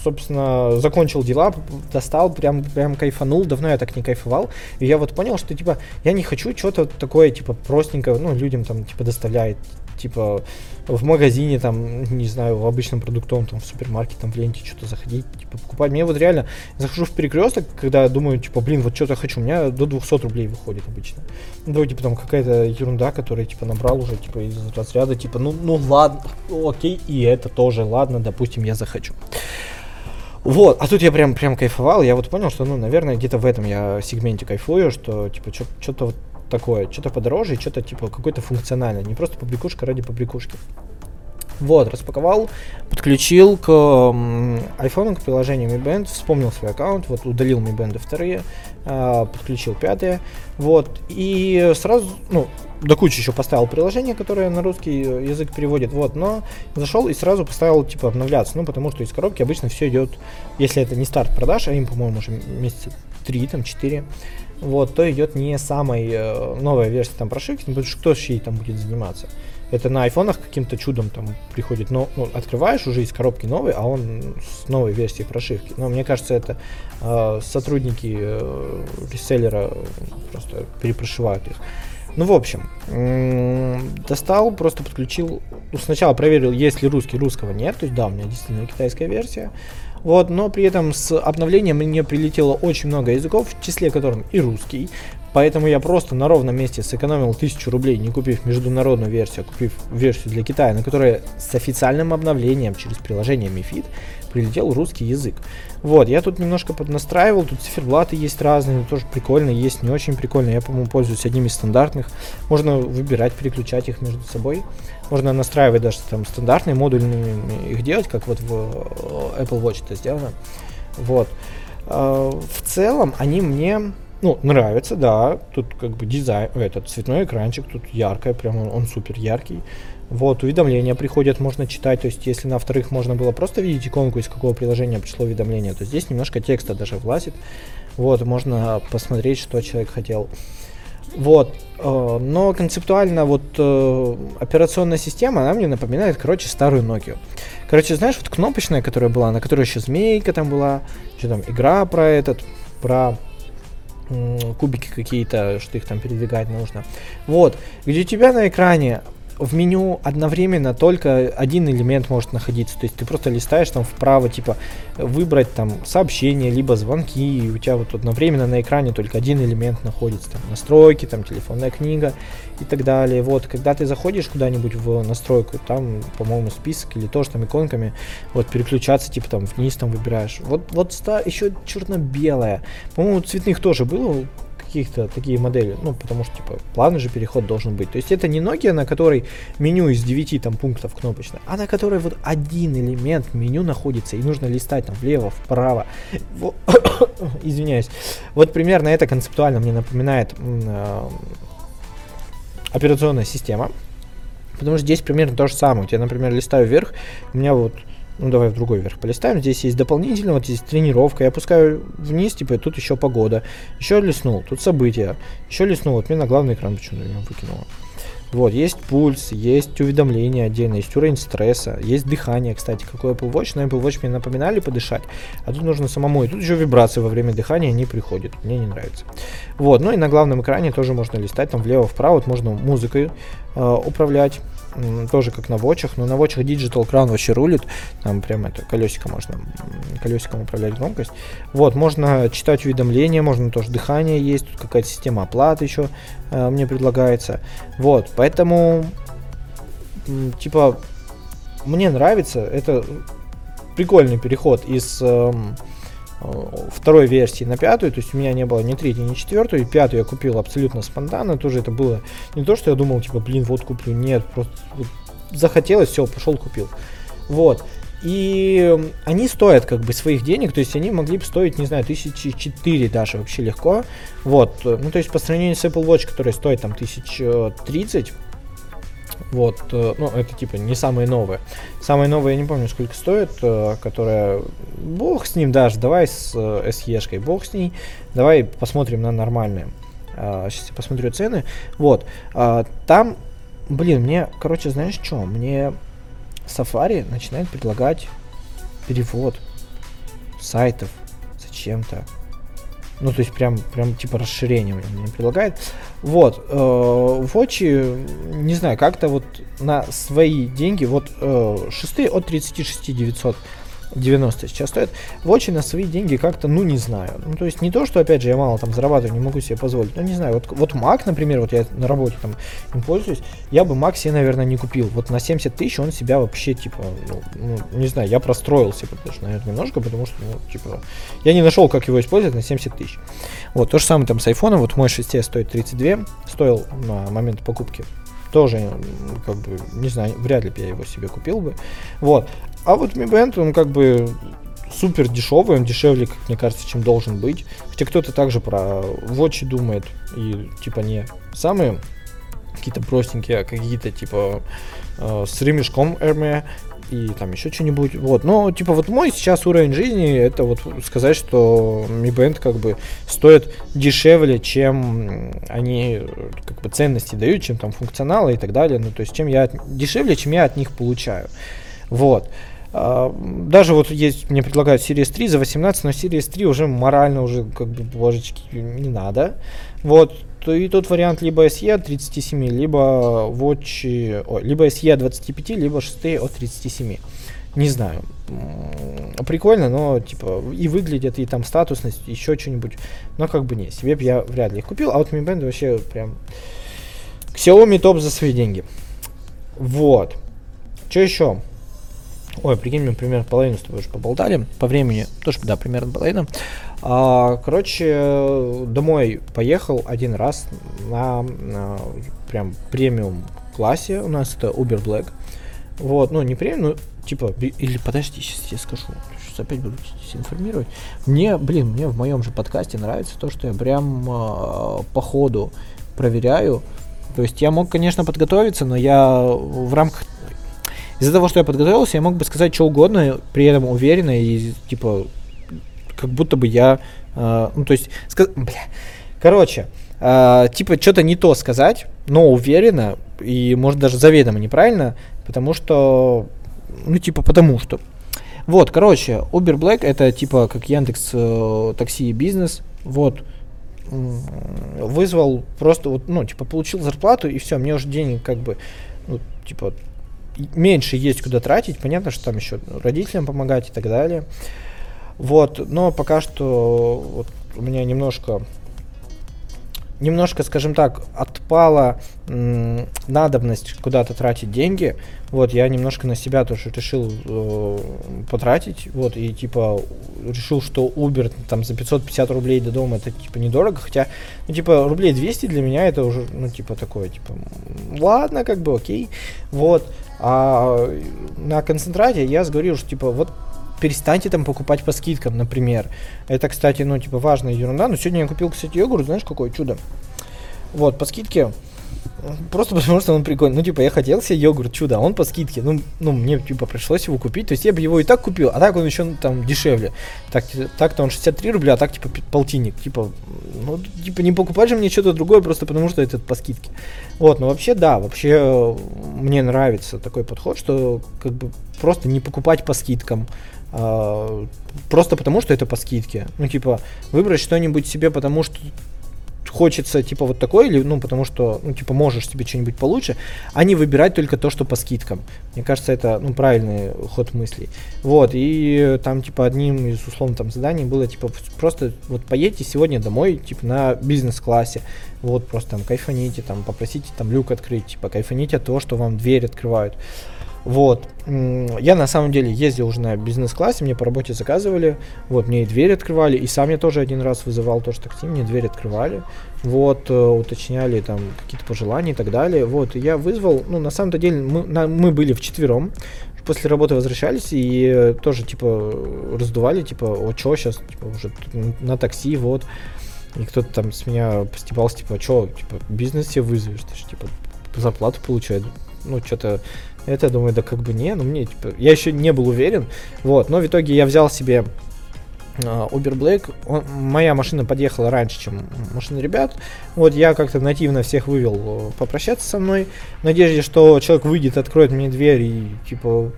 собственно, закончил дела, достал, прям, прям кайфанул. Давно я так не кайфовал. И я вот понял, что, типа, я не хочу что-то такое, типа, простенькое, ну, людям там, типа, доставляет типа в магазине, там, не знаю, в обычном продуктовом, там, в супермаркете, там, в ленте что-то заходить, типа, покупать. Мне вот реально, захожу в перекресток, когда думаю, типа, блин, вот что-то хочу, у меня до 200 рублей выходит обычно. Ну, типа, там, какая-то ерунда, которая, типа, набрал уже, типа, из разряда, типа, ну, ну, ладно, окей, и это тоже, ладно, допустим, я захочу. Вот, а тут я прям, прям кайфовал, я вот понял, что, ну, наверное, где-то в этом я сегменте кайфую, что, типа, что-то вот такое, что-то подороже что-то типа какой-то функциональное, не просто побрякушка ради побрякушки. Вот, распаковал, подключил к iPhone, к приложению Mi Band, вспомнил свой аккаунт, вот удалил Mi Band вторые, э, подключил пятые, вот, и сразу, ну, до кучи еще поставил приложение, которое на русский язык переводит, вот, но зашел и сразу поставил, типа, обновляться, ну, потому что из коробки обычно все идет, если это не старт продаж, а им, по-моему, уже месяца 3, там, 4, вот, то идет не самая э, новая версия там прошивки, потому что кто же ей там будет заниматься. Это на айфонах каким-то чудом там приходит, но ну, открываешь уже из коробки новый, а он с новой версией прошивки. Но мне кажется, это э, сотрудники э, реселлера просто перепрошивают их. Ну, в общем, достал, просто подключил. Ну, сначала проверил, есть ли русский, русского нет. То есть, да, у меня действительно китайская версия. Вот, но при этом с обновлением мне прилетело очень много языков, в числе которых и русский. Поэтому я просто на ровном месте сэкономил 1000 рублей, не купив международную версию, а купив версию для Китая, на которой с официальным обновлением через приложение MiFID прилетел русский язык. Вот, я тут немножко поднастраивал, тут циферблаты есть разные, тоже прикольно, есть не очень прикольно. Я, по-моему, пользуюсь одним из стандартных. Можно выбирать, переключать их между собой. Можно настраивать даже там стандартные, модульные их делать, как вот в э, Apple Watch это сделано. Вот. А, в целом они мне ну, нравятся, да. Тут как бы дизайн, этот цветной экранчик, тут яркое, прям он, он супер яркий. Вот, уведомления приходят, можно читать, то есть если на вторых можно было просто видеть иконку, из какого приложения пришло уведомление, то здесь немножко текста даже влазит. Вот, можно посмотреть, что человек хотел. Вот, э, но концептуально вот э, операционная система, она мне напоминает, короче, старую Nokia. Короче, знаешь, вот кнопочная, которая была, на которой еще змейка там была, что там, игра про этот, про кубики какие-то, что их там передвигать нужно. Вот, где у тебя на экране в меню одновременно только один элемент может находиться. То есть ты просто листаешь там вправо, типа выбрать там сообщения, либо звонки, и у тебя вот одновременно на экране только один элемент находится. Там настройки, там телефонная книга и так далее. Вот, когда ты заходишь куда-нибудь в настройку, там, по-моему, список или тоже там иконками, вот переключаться, типа там вниз там выбираешь. Вот, вот ста еще черно-белая. По-моему, цветных тоже было, каких-то такие модели, ну, потому что, типа, плавный же переход должен быть. То есть это не Nokia, на которой меню из 9 там пунктов кнопочно, а на которой вот один элемент меню находится, и нужно листать там влево, вправо. Извиняюсь. Вот примерно это концептуально мне напоминает э, операционная система. Потому что здесь примерно то же самое. У тебя, например, листаю вверх, у меня вот ну, давай в другой верх полистаем. Здесь есть дополнительно, вот здесь тренировка. Я опускаю вниз, типа, тут еще погода. Еще листнул, тут события. Еще листнул, вот мне на главный экран почему-то меня выкинуло. Вот, есть пульс, есть уведомления отдельно, есть уровень стресса, есть дыхание, кстати, какой Apple Watch. На Apple Watch мне напоминали подышать, а тут нужно самому. И тут еще вибрации во время дыхания не приходят, мне не нравится. Вот, ну и на главном экране тоже можно листать, там влево-вправо, вот можно музыкой э, управлять тоже как на вочах, но на вочах Digital Crown вообще рулит, там прям это колесико можно, колесиком управлять громкость. Вот, можно читать уведомления, можно тоже дыхание есть, тут какая-то система оплаты еще э, мне предлагается. Вот, поэтому, типа, мне нравится, это прикольный переход из э, второй версии на пятую, то есть у меня не было ни третьей, ни четвертой, пятую я купил абсолютно спонтанно, тоже это было не то, что я думал, типа, блин, вот куплю, нет, просто вот, захотелось, все, пошел купил. Вот. И они стоят как бы своих денег, то есть они могли бы стоить, не знаю, тысячи четыре даже вообще легко. Вот, ну то есть по сравнению с Apple Watch, который стоит там тысяч тридцать, вот, э, ну, это типа не самые новые. Самые новые я не помню, сколько стоит, э, которая... Бог с ним даже, давай с э, SE-шкой, бог с ней. Давай посмотрим на нормальные. Сейчас я посмотрю цены. Вот, там, блин, мне, короче, знаешь что? Мне Safari начинает предлагать перевод сайтов зачем-то. Ну, то есть прям, прям типа расширение мне предлагает. Вот, э, Watch, не знаю, как-то вот на свои деньги, вот э, шестые от 36 900 90 сейчас стоит. Watch на свои деньги как-то, ну, не знаю. Ну, то есть не то, что, опять же, я мало там зарабатываю, не могу себе позволить. Ну, не знаю, вот, вот Mac, например, вот я на работе там им пользуюсь, я бы Mac себе, наверное, не купил. Вот на 70 тысяч он себя вообще, типа, ну, ну, не знаю, я простроился, даже, наверное, немножко, потому что, ну, типа, я не нашел, как его использовать на 70 тысяч. Вот, то же самое там с iPhone, вот мой 6 стоит 32, стоил на момент покупки тоже, как бы, не знаю, вряд ли бы я его себе купил бы. Вот. А вот Mi Band, он как бы супер дешевый, он дешевле, как мне кажется, чем должен быть. Хотя кто-то также про Watch думает, и типа не самые какие-то простенькие, а какие-то типа э, с ремешком Hermes и там еще что-нибудь. Вот. Но, типа, вот мой сейчас уровень жизни, это вот сказать, что Mi Band как бы стоит дешевле, чем они как бы ценности дают, чем там функционала и так далее. Ну, то есть, чем я дешевле, чем я от них получаю. Вот. А, даже вот есть, мне предлагают Series 3 за 18, но Series 3 уже морально уже как бы божечки не надо. Вот, и тут вариант либо SE от 37, либо Watch, о, либо SE от 25, либо 6 от 37. Не знаю. Прикольно, но типа и выглядит, и там статусность, еще что-нибудь. Но как бы не, себе я вряд ли их купил. А вот Mi Band вообще прям Xiaomi топ за свои деньги. Вот. Что еще? Ой, прикинь, мы примерно половину с тобой уже поболтали. По времени тоже, да, примерно половина. А, короче, домой поехал один раз на, на прям премиум классе. У нас это Uber Black. Вот, ну не премиум, ну типа, или подожди, сейчас я скажу. Сейчас опять буду информировать. Мне, блин, мне в моем же подкасте нравится то, что я прям э, по ходу проверяю. То есть я мог, конечно, подготовиться, но я в рамках из-за того, что я подготовился, я мог бы сказать что угодно, при этом уверенно и типа как будто бы я, э, ну то есть, сказ... бля, короче, э, типа что-то не то сказать, но уверенно и может даже заведомо неправильно, потому что, ну типа потому что. Вот, короче, Uber Black это типа как Яндекс э, такси и бизнес, вот вызвал просто вот, ну, типа, получил зарплату, и все, мне уже денег как бы ну, типа, меньше есть куда тратить, понятно, что там еще родителям помогать и так далее. Вот, но пока что вот у меня немножко немножко, скажем так, отпала м, надобность куда-то тратить деньги. Вот, я немножко на себя тоже решил э, потратить. Вот, и типа решил, что Uber там за 550 рублей до дома это типа недорого. Хотя, ну, типа, рублей 200 для меня это уже, ну, типа, такое, типа, ладно, как бы, окей. Вот. А на концентрате я сговорил, что типа вот перестаньте там покупать по скидкам, например. Это, кстати, ну, типа, важная ерунда. Но сегодня я купил, кстати, йогурт, знаешь, какое чудо. Вот, по скидке. Просто потому что он прикольный. Ну, типа, я хотел себе йогурт чудо, а он по скидке. Ну, ну, мне, типа, пришлось его купить. То есть я бы его и так купил, а так он еще ну, там дешевле. Так, так-то он 63 рубля, а так, типа, полтинник. Типа, ну, типа, не покупать же мне что-то другое, просто потому что это по скидке. Вот, но вообще, да, вообще мне нравится такой подход, что, как бы, просто не покупать по скидкам. А, просто потому, что это по скидке. Ну, типа, выбрать что-нибудь себе, потому что хочется, типа, вот такой, или, ну, потому что, ну, типа, можешь себе что-нибудь получше, а не выбирать только то, что по скидкам. Мне кажется, это, ну, правильный ход мыслей. Вот, и там, типа, одним из, условно, там, заданий было, типа, просто вот поедьте сегодня домой, типа, на бизнес-классе, вот, просто там кайфаните, там, попросите там люк открыть, типа, кайфаните от того, что вам дверь открывают. Вот. Я на самом деле ездил уже на бизнес-классе, мне по работе заказывали, вот, мне и дверь открывали, и сам я тоже один раз вызывал тоже такси, мне дверь открывали, вот, э, уточняли там какие-то пожелания и так далее, вот, и я вызвал, ну, на самом-то деле, мы, на, мы были вчетвером, после работы возвращались и тоже, типа, раздували, типа, о, чё сейчас, типа, уже на такси, вот, и кто-то там с меня постебался, типа, чё, типа, бизнес себе вызовешь, ты же, типа, зарплату получает, ну, что-то это, думаю, да как бы не, ну мне, типа, я еще не был уверен, вот, но в итоге я взял себе Uh, Uber Black, он, моя машина подъехала раньше, чем машина ребят. Вот я как-то нативно всех вывел э, попрощаться со мной, в надежде, что человек выйдет, откроет мне дверь и типа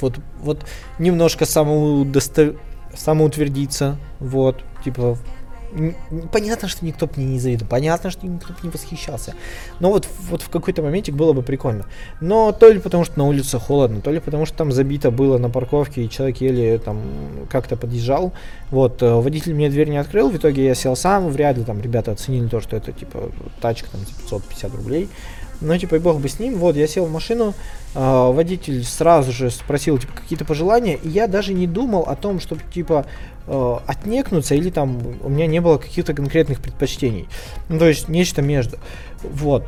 вот вот немножко самоудостов... самоутвердиться, вот типа понятно, что никто бы мне не завидовал, понятно, что никто бы не восхищался. Но вот, вот в какой-то моментик было бы прикольно. Но то ли потому, что на улице холодно, то ли потому, что там забито было на парковке, и человек еле там как-то подъезжал. Вот, э, водитель мне дверь не открыл, в итоге я сел сам, вряд ли там ребята оценили то, что это типа тачка там за 550 рублей. Ну, типа, и бог бы с ним. Вот, я сел в машину, э, водитель сразу же спросил, типа, какие-то пожелания, и я даже не думал о том, чтобы, типа, э, отнекнуться или там у меня не было каких-то конкретных предпочтений. Ну, то есть нечто между. Вот.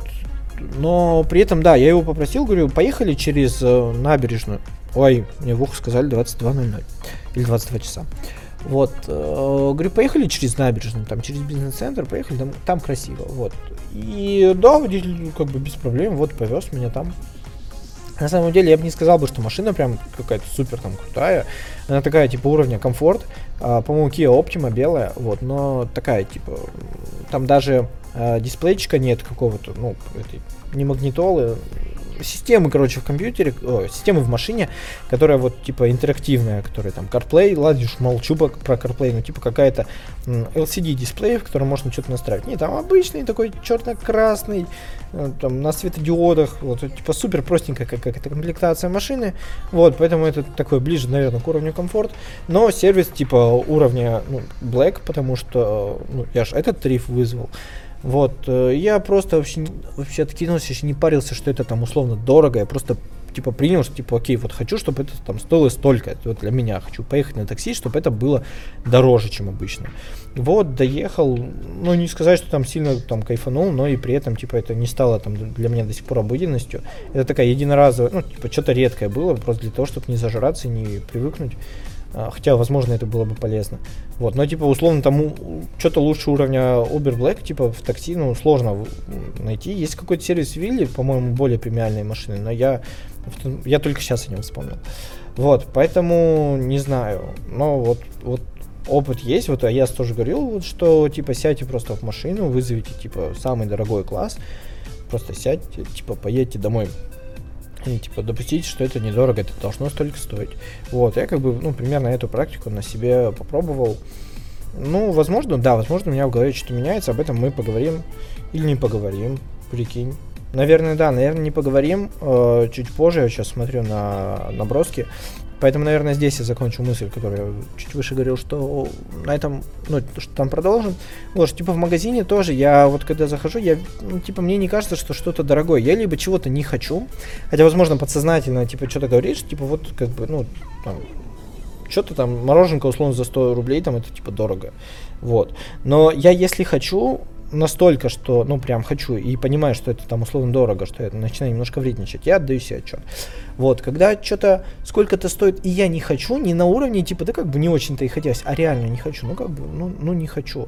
Но при этом, да, я его попросил, говорю, поехали через э, набережную. Ой, мне в ухо сказали 22.00 или 22 часа. Вот, э, говорю, поехали через набережную, там, через бизнес-центр, поехали, там, там красиво, вот. И да, водитель как бы без проблем, вот, повез меня там. На самом деле, я бы не сказал бы, что машина прям какая-то супер там крутая. Она такая, типа, уровня комфорт. А, по-моему, Kia Optima белая, вот, но такая, типа, там даже а, дисплейчика нет какого-то, ну, этой, не магнитолы, системы, короче, в компьютере, о, системы в машине, которая вот типа интерактивная, которая там CarPlay, ладно, молчу про CarPlay, но типа какая-то LCD дисплей, в котором можно что-то настраивать. Не, там обычный такой черно-красный, там на светодиодах, вот типа супер простенькая какая-то комплектация машины, вот, поэтому это такой ближе, наверное, к уровню комфорт, но сервис типа уровня ну, Black, потому что ну, я же этот тариф вызвал, вот, э, я просто вообще, вообще откинулся, еще не парился, что это там условно дорого, я просто типа принял, что типа, окей, вот хочу, чтобы это там стоило столько, вот для меня, хочу поехать на такси, чтобы это было дороже, чем обычно. Вот, доехал, ну, не сказать, что там сильно там кайфанул, но и при этом, типа, это не стало там для меня до сих пор обыденностью. Это такая единоразовая, ну, типа, что-то редкое было, просто для того, чтобы не зажраться, не привыкнуть. А, хотя, возможно, это было бы полезно. Вот, но типа условно там что-то лучше уровня Uber Black, типа в такси, ну, сложно найти. Есть какой-то сервис Вилли, по-моему, более премиальные машины, но я, я только сейчас о нем вспомнил. Вот, поэтому не знаю. Но вот, вот опыт есть, вот я тоже говорил, вот, что типа сядьте просто в машину, вызовите типа самый дорогой класс, просто сядьте, типа поедьте домой и, типа, допустить, что это недорого, это должно столько стоить. Вот, я как бы, ну, примерно эту практику на себе попробовал. Ну, возможно, да, возможно, у меня в голове что-то меняется, об этом мы поговорим или не поговорим, прикинь. Наверное, да, наверное, не поговорим. Э, чуть позже я сейчас смотрю на наброски. Поэтому, наверное, здесь я закончу мысль, которую я чуть выше говорил, что на этом, ну, что там продолжим. Вот, типа, в магазине тоже я вот когда захожу, я, ну, типа, мне не кажется, что что-то дорогое. Я либо чего-то не хочу, хотя, возможно, подсознательно, типа, что-то говоришь, типа, вот, как бы, ну, там, что-то там, мороженка, условно, за 100 рублей, там, это, типа, дорого. Вот. Но я, если хочу, настолько, что, ну, прям хочу, и понимаю, что это там условно дорого, что я начинаю немножко вредничать, я отдаю себе отчет. Вот, когда что-то сколько-то стоит, и я не хочу, не на уровне, типа, да как бы не очень-то и хотелось, а реально не хочу, ну, как бы, ну, ну не хочу.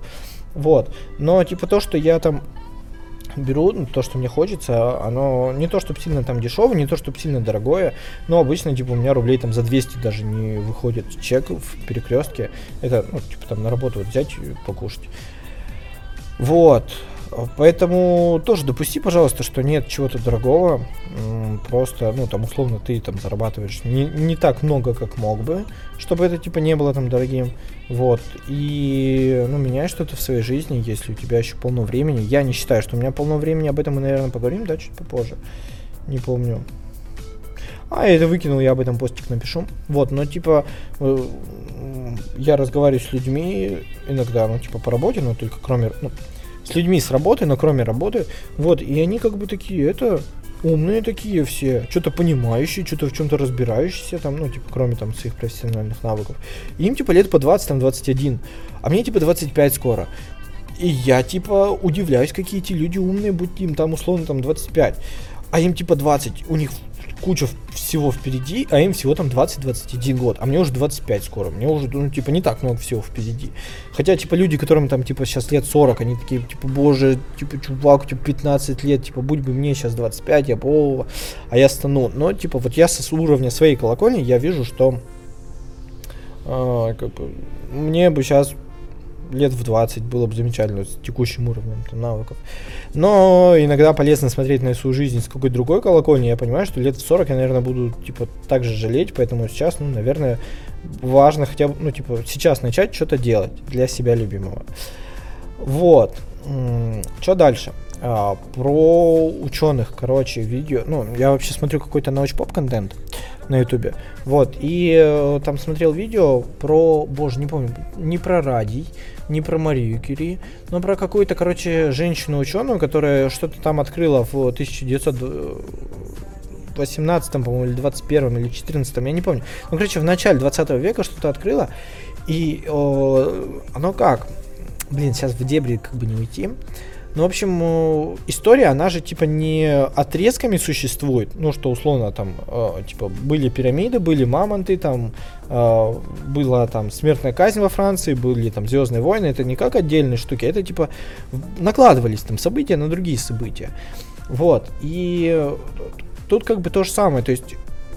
Вот, но, типа, то, что я там беру ну, то, что мне хочется, оно не то, чтобы сильно там дешевое, не то, чтобы сильно дорогое, но обычно, типа, у меня рублей там за 200 даже не выходит чек в перекрестке. Это, ну, типа, там на работу вот взять и покушать. Вот. Поэтому тоже допусти, пожалуйста, что нет чего-то дорогого. Просто, ну, там, условно, ты там зарабатываешь не, не так много, как мог бы, чтобы это, типа, не было там дорогим. Вот. И, ну, меняй что-то в своей жизни, если у тебя еще полно времени. Я не считаю, что у меня полно времени, об этом мы, наверное, поговорим, да, чуть попозже. Не помню. А, я это выкинул, я об этом постик напишу. Вот, но, типа, э, я разговариваю с людьми иногда, ну, типа, по работе, но только кроме, ну, с людьми с работы, но кроме работы, вот, и они как бы такие, это, умные такие все, что-то понимающие, что-то в чем-то разбирающиеся, там, ну, типа, кроме там своих профессиональных навыков. И им, типа, лет по 20, там, 21, а мне, типа, 25 скоро. И я, типа, удивляюсь, какие эти люди умные, будь им там, условно, там, 25. А им, типа, 20, у них куча всего впереди, а им всего там 20-21 год, а мне уже 25 скоро, мне уже, ну, типа, не так много всего впереди. Хотя, типа, люди, которым там, типа, сейчас лет 40, они такие, типа, боже, типа, чувак, типа, 15 лет, типа, будь бы мне сейчас 25, я бы, а я стану. Но, типа, вот я с уровня своей колокольни, я вижу, что, э, как бы, мне бы сейчас лет в 20 было бы замечательно с текущим уровнем там, навыков. Но иногда полезно смотреть на свою жизнь с какой-то другой колокольни. Я понимаю, что лет в 40 я, наверное, буду типа так же жалеть, поэтому сейчас, ну, наверное, важно хотя бы, ну, типа, сейчас начать что-то делать для себя любимого. Вот. Что дальше? А, про ученых, короче, видео. Ну, я вообще смотрю какой-то научпоп контент на ютубе. Вот, и э, там смотрел видео про, боже, не помню, не про радий, не про Марию Кюри, но про какую-то, короче, женщину-ученую, которая что-то там открыла в 1918, по-моему, или 21 или 14, я не помню. Ну, короче, в начале 20 века что-то открыла, и о, оно как? Блин, сейчас в дебри как бы не уйти. Ну, в общем, э, история, она же, типа, не отрезками существует. Ну, что, условно, там, э, типа, были пирамиды, были мамонты, там, э, была, там, смертная казнь во Франции, были, там, Звездные войны. Это не как отдельные штуки, это, типа, накладывались, там, события на другие события. Вот. И тут, как бы, то же самое. То есть,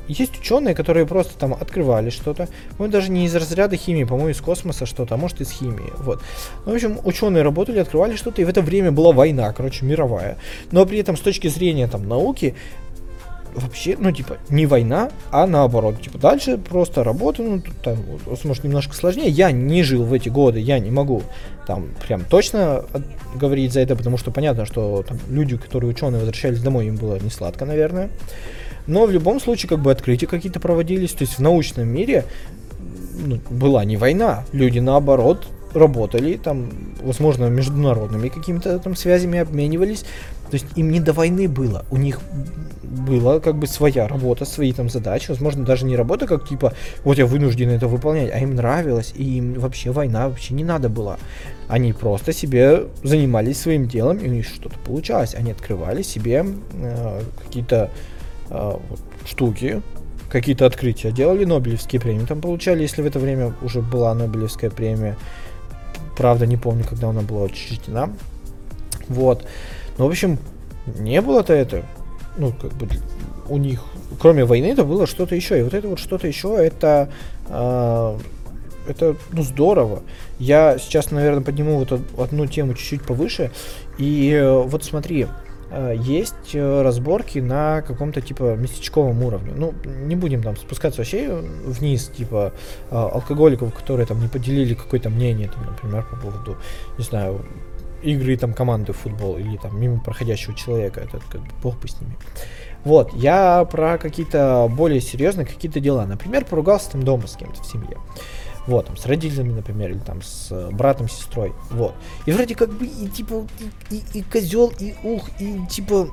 есть ученые, которые просто там открывали что-то. Ну, даже не из разряда химии, по-моему, из космоса что-то, а может из химии. Вот. Ну, в общем, ученые работали, открывали что-то, и в это время была война, короче, мировая. Но при этом с точки зрения там науки, вообще, ну, типа, не война, а наоборот. Типа, дальше просто работа, ну, тут там, может, немножко сложнее. Я не жил в эти годы, я не могу там прям точно говорить за это, потому что понятно, что там люди, которые ученые возвращались домой, им было не сладко, наверное. Но в любом случае, как бы открытия какие-то проводились. То есть в научном мире ну, была не война. Люди наоборот работали, там, возможно, международными какими-то там связями обменивались. То есть им не до войны было. У них была как бы своя работа, свои там задачи. Возможно, даже не работа, как типа, вот я вынужден это выполнять, а им нравилось, и им вообще война вообще не надо была. Они просто себе занимались своим делом, и у них что-то получалось. Они открывали себе э, какие-то штуки, какие-то открытия делали, Нобелевские премии там получали, если в это время уже была Нобелевская премия. Правда, не помню, когда она была учреждена. Вот. Ну, в общем, не было-то это. Ну, как бы у них, кроме войны, это было что-то еще. И вот это вот что-то еще, это, э, это, ну, здорово. Я сейчас, наверное, подниму вот одну тему чуть-чуть повыше. И э, вот смотри, есть э, разборки на каком-то типа местечковом уровне. Ну, не будем там спускаться вообще вниз, типа э, алкоголиков, которые там не поделили какое-то мнение, там, например, по поводу, не знаю, игры там команды в футбол или там мимо проходящего человека, это как бы бог бы с ними. Вот, я про какие-то более серьезные какие-то дела. Например, поругался там дома с кем-то в семье. Вот, там, с родителями, например, или там с э, братом, сестрой. Вот. И вроде как бы и типа и, и, и козел, и ух, и типа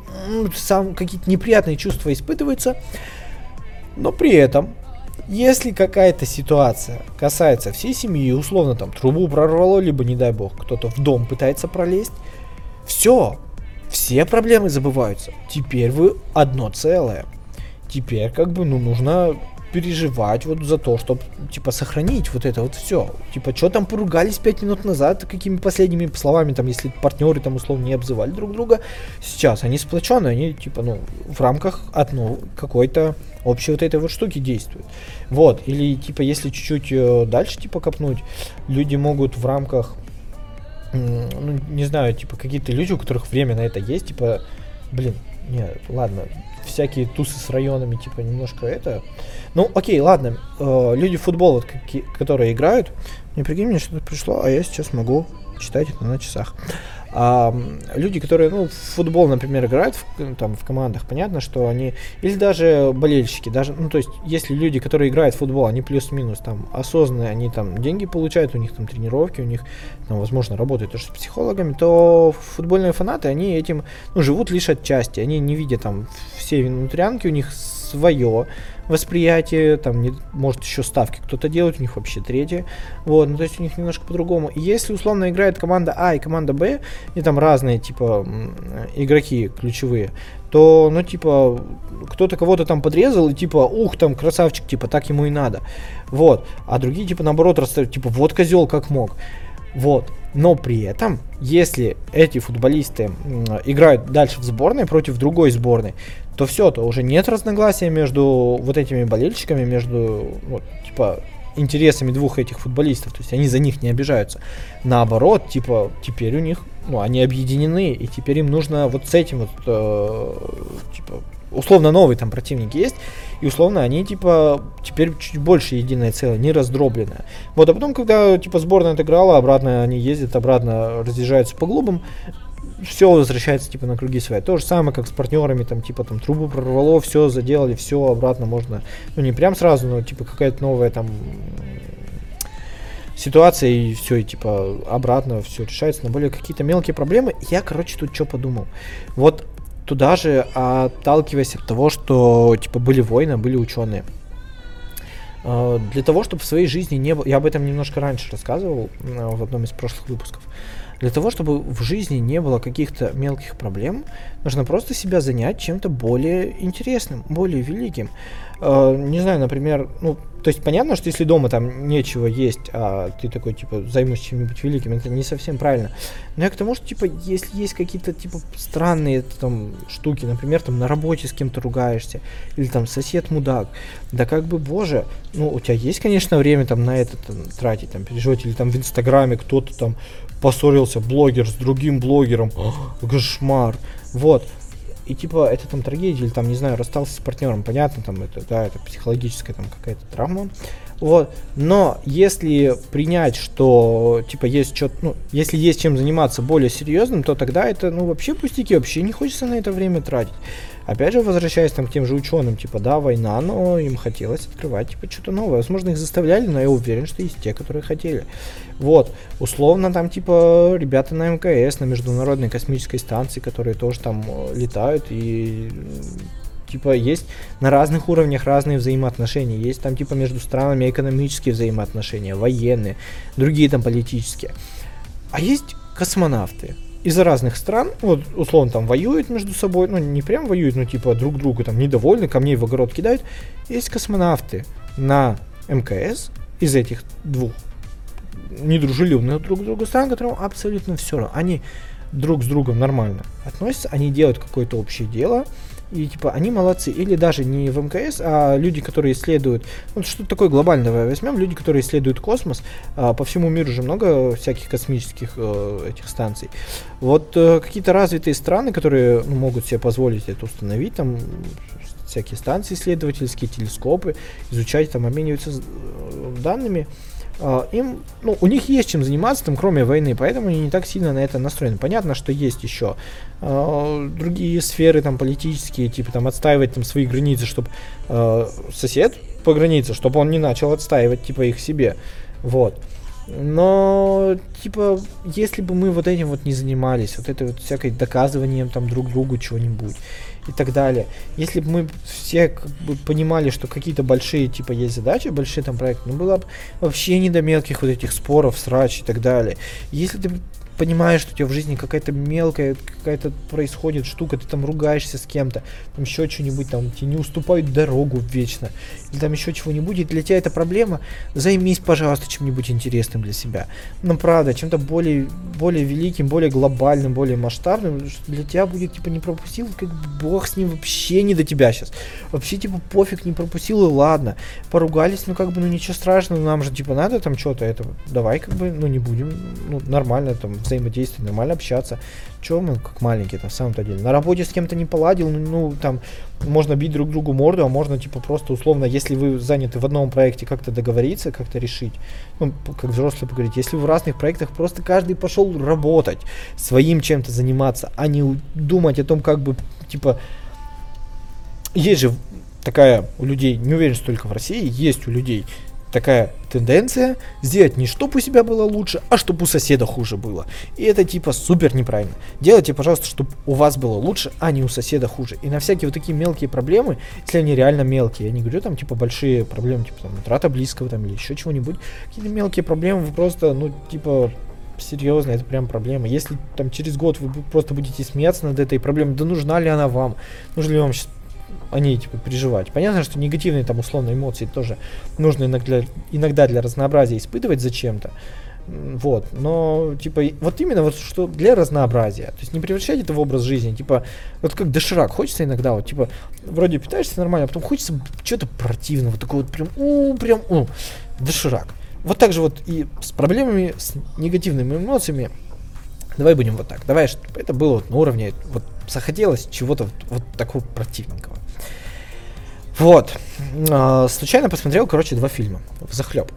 сам какие-то неприятные чувства испытываются. Но при этом, если какая-то ситуация касается всей семьи, условно там трубу прорвало, либо, не дай бог, кто-то в дом пытается пролезть, все, все проблемы забываются. Теперь вы одно целое. Теперь как бы, ну, нужно переживать вот за то, чтобы, типа, сохранить вот это вот все. Типа, что там поругались пять минут назад, какими последними словами, там, если партнеры там условно не обзывали друг друга, сейчас они сплоченные, они, типа, ну, в рамках одной какой-то общей вот этой вот штуки действуют. Вот, или, типа, если чуть-чуть э, дальше, типа, копнуть, люди могут в рамках, ну, не знаю, типа, какие-то люди, у которых время на это есть, типа, блин, не, ладно, всякие тусы с районами, типа, немножко это. Ну, окей, ладно, э, люди в футбол, вот, какие, которые играют, не прикинь, мне что-то пришло, а я сейчас могу читать это на часах. А люди, которые, ну, в футбол, например, играют в, там, в командах, понятно, что они, или даже болельщики, даже, ну, то есть, если люди, которые играют в футбол, они плюс-минус там осознанные, они там деньги получают, у них там тренировки, у них, там, возможно, работают тоже с психологами, то футбольные фанаты, они этим, ну, живут лишь отчасти, они не видят там все внутрянки, у них свое, восприятие, там, не, может, еще ставки кто-то делает, у них вообще третье, вот, ну, то есть у них немножко по-другому. И если, условно, играет команда А и команда Б, и там разные, типа, игроки ключевые, то, ну, типа, кто-то кого-то там подрезал, и, типа, ух, там, красавчик, типа, так ему и надо, вот, а другие, типа, наоборот, расставят, типа, вот козел как мог, вот. Но при этом, если эти футболисты играют дальше в сборной против другой сборной, то все, то уже нет разногласия между вот этими болельщиками, между, вот, типа, интересами двух этих футболистов, то есть они за них не обижаются. Наоборот, типа, теперь у них, ну, они объединены, и теперь им нужно вот с этим вот, э, типа, условно новый там противник есть, и условно они типа теперь чуть больше единое целое, не раздробленное. Вот, а потом, когда типа сборная отыграла, обратно они ездят, обратно разъезжаются по клубам, все возвращается типа на круги своя. То же самое, как с партнерами, там, типа, там, трубу прорвало, все заделали, все обратно можно, ну, не прям сразу, но, типа, какая-то новая там ситуация, и все, и, типа, обратно все решается на более какие-то мелкие проблемы. Я, короче, тут что подумал. Вот туда же, отталкиваясь от того, что, типа, были войны, были ученые. А, для того, чтобы в своей жизни не было... Я об этом немножко раньше рассказывал в одном из прошлых выпусков. Для того, чтобы в жизни не было каких-то мелких проблем, нужно просто себя занять чем-то более интересным, более великим. Э, не знаю, например, ну, то есть понятно, что если дома там нечего есть, а ты такой, типа, займусь чем-нибудь великим, это не совсем правильно. Но я к тому, что, типа, если есть какие-то, типа, странные там штуки, например, там на работе с кем-то ругаешься, или там сосед мудак, да как бы, боже, ну, у тебя есть, конечно, время там на это там, тратить, там, переживать, или там в Инстаграме кто-то там поссорился, блогер с другим блогером, кошмар, вот, и типа это там трагедия, или там, не знаю, расстался с партнером, понятно, там это, да, это психологическая там какая-то травма. Вот. Но если принять, что типа есть что ну, если есть чем заниматься более серьезным, то тогда это, ну, вообще пустяки, вообще не хочется на это время тратить. Опять же, возвращаясь там к тем же ученым, типа, да, война, но им хотелось открывать, типа, что-то новое. Возможно, их заставляли, но я уверен, что есть те, которые хотели. Вот, условно, там, типа, ребята на МКС, на Международной космической станции, которые тоже там э, летают и типа есть на разных уровнях разные взаимоотношения. Есть там типа между странами экономические взаимоотношения, военные, другие там политические. А есть космонавты из разных стран, вот условно там воюют между собой, ну не прям воюют, но типа друг другу там недовольны, камней в огород кидают. Есть космонавты на МКС из этих двух недружелюбных друг другу стран, которым абсолютно все равно. Они друг с другом нормально относятся, они делают какое-то общее дело, и типа они молодцы. Или даже не в МКС, а люди, которые исследуют, ну что-то такое глобальное возьмем, люди, которые исследуют космос, а, по всему миру же много всяких космических э, этих станций. Вот э, какие-то развитые страны, которые ну, могут себе позволить это установить, там всякие станции исследовательские, телескопы, изучать, там обмениваются э, данными. Uh, им, ну, у них есть чем заниматься, там, кроме войны, поэтому они не так сильно на это настроены. Понятно, что есть еще uh, другие сферы, там, политические, типа, там, отстаивать там свои границы, чтобы uh, сосед по границе, чтобы он не начал отстаивать, типа, их себе. Вот. Но, типа, если бы мы вот этим вот не занимались, вот этой вот всякой доказыванием там друг другу чего-нибудь, и так далее. Если бы мы все как бы понимали, что какие-то большие, типа, есть задачи, большие там проекты, ну, было бы вообще не до мелких вот этих споров, срач и так далее. Если ты понимаешь, что у тебя в жизни какая-то мелкая, какая-то происходит штука, ты там ругаешься с кем-то, там еще что-нибудь, там тебе не уступают дорогу вечно, или там еще чего-нибудь, и для тебя это проблема, займись, пожалуйста, чем-нибудь интересным для себя. Ну, правда, чем-то более, более великим, более глобальным, более масштабным, для тебя будет, типа, не пропустил, как бог с ним вообще не до тебя сейчас. Вообще, типа, пофиг, не пропустил, и ладно. Поругались, ну, как бы, ну, ничего страшного, нам же, типа, надо там что-то, это, давай, как бы, ну, не будем, ну, нормально, там, взаимодействовать, нормально общаться. Чего мы как маленькие там, в самом-то деле? На работе с кем-то не поладил, ну, ну, там, можно бить друг другу морду, а можно, типа, просто условно, если вы заняты в одном проекте, как-то договориться, как-то решить. Ну, как взрослые поговорить. Если вы в разных проектах, просто каждый пошел работать, своим чем-то заниматься, а не думать о том, как бы, типа, есть же такая у людей, не уверен, что только в России, есть у людей такая тенденция сделать не чтобы у себя было лучше, а чтобы у соседа хуже было. И это типа супер неправильно. Делайте, пожалуйста, чтобы у вас было лучше, а не у соседа хуже. И на всякие вот такие мелкие проблемы, если они реально мелкие, я не говорю там типа большие проблемы, типа там утрата близкого там или еще чего-нибудь, какие-то мелкие проблемы вы просто, ну, типа серьезно, это прям проблема. Если там через год вы просто будете смеяться над этой проблемой, да нужна ли она вам? Нужно ли вам сейчас о ней типа переживать. Понятно, что негативные там условно эмоции тоже нужно иногда, иногда для разнообразия испытывать зачем-то. Вот, но, типа, вот именно вот что для разнообразия. То есть не превращать это в образ жизни. Типа, вот как доширак, хочется иногда, вот, типа, вроде питаешься нормально, а потом хочется чего-то противного, вот такого вот прям, у, прям, у, доширак. Вот так же вот и с проблемами, с негативными эмоциями. Давай будем вот так. Давай, чтобы это было вот на уровне, вот захотелось чего-то вот, вот такого противненького. Вот. А, случайно посмотрел, короче, два фильма. В захлеб.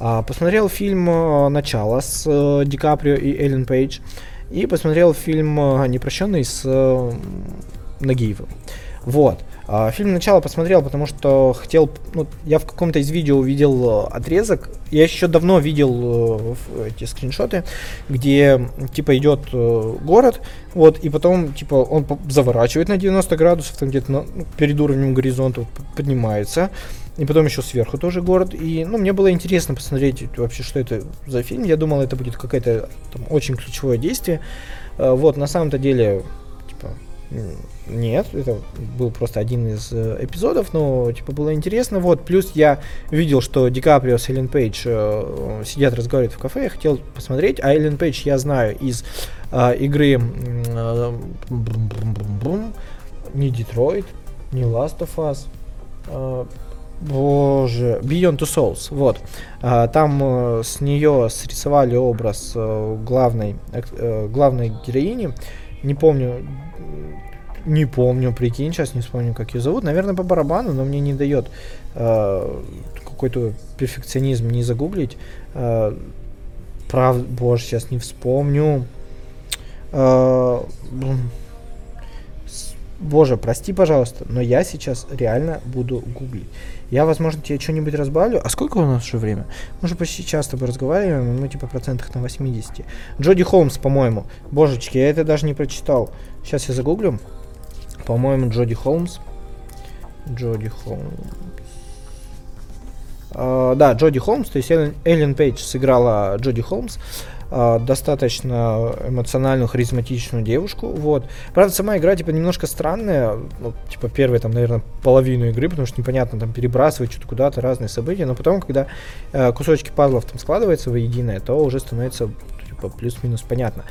А, посмотрел фильм а, «Начало» с э, Ди Каприо и Эллен Пейдж. И посмотрел фильм «Непрощенный» с э, Нагиевым. Вот. А, фильм начало посмотрел, потому что хотел, ну, я в каком-то из видео увидел э, отрезок, я еще давно видел э, эти скриншоты, где, типа, идет э, город, вот, и потом, типа, он заворачивает на 90 градусов, там где-то ну, перед уровнем горизонта поднимается, и потом еще сверху тоже город, и, ну, мне было интересно посмотреть вообще, что это за фильм, я думал, это будет какое-то очень ключевое действие, вот, на самом-то деле, нет, это был просто один из э, эпизодов, но типа было интересно. Вот, плюс я видел, что Ди Каприо с Эллен Пейдж э, сидят, разговаривают в кафе, я хотел посмотреть, а Эллен Пейдж я знаю из э, игры э, не Детройт, не Last of Us, э, Боже, Beyond Two Souls, вот. А, там э, с нее срисовали образ э, главной, э, главной героини. Не помню, не помню, прикинь, сейчас не вспомню, как ее зовут. Наверное, по барабану, но мне не дает э, какой-то перфекционизм не загуглить. Э, прав, боже, сейчас не вспомню. Э, боже, прости, пожалуйста, но я сейчас реально буду гуглить. Я, возможно, тебе что-нибудь разбавлю. А сколько у нас уже время? Мы же почти часто тобой разговариваем, ну, типа, процентах на 80. Джоди Холмс, по-моему. Божечки, я это даже не прочитал. Сейчас я загуглю. По-моему, Джоди Холмс. Джоди Холмс. Uh, да, Джоди Холмс, то есть Эллен, Пейдж сыграла Джоди Холмс, uh, достаточно эмоциональную, харизматичную девушку, вот. Правда, сама игра, типа, немножко странная, ну, типа, первые, там, наверное, половину игры, потому что непонятно, там, перебрасывать что-то куда-то, разные события, но потом, когда uh, кусочки пазлов там складываются воединое, то уже становится типа плюс-минус понятно.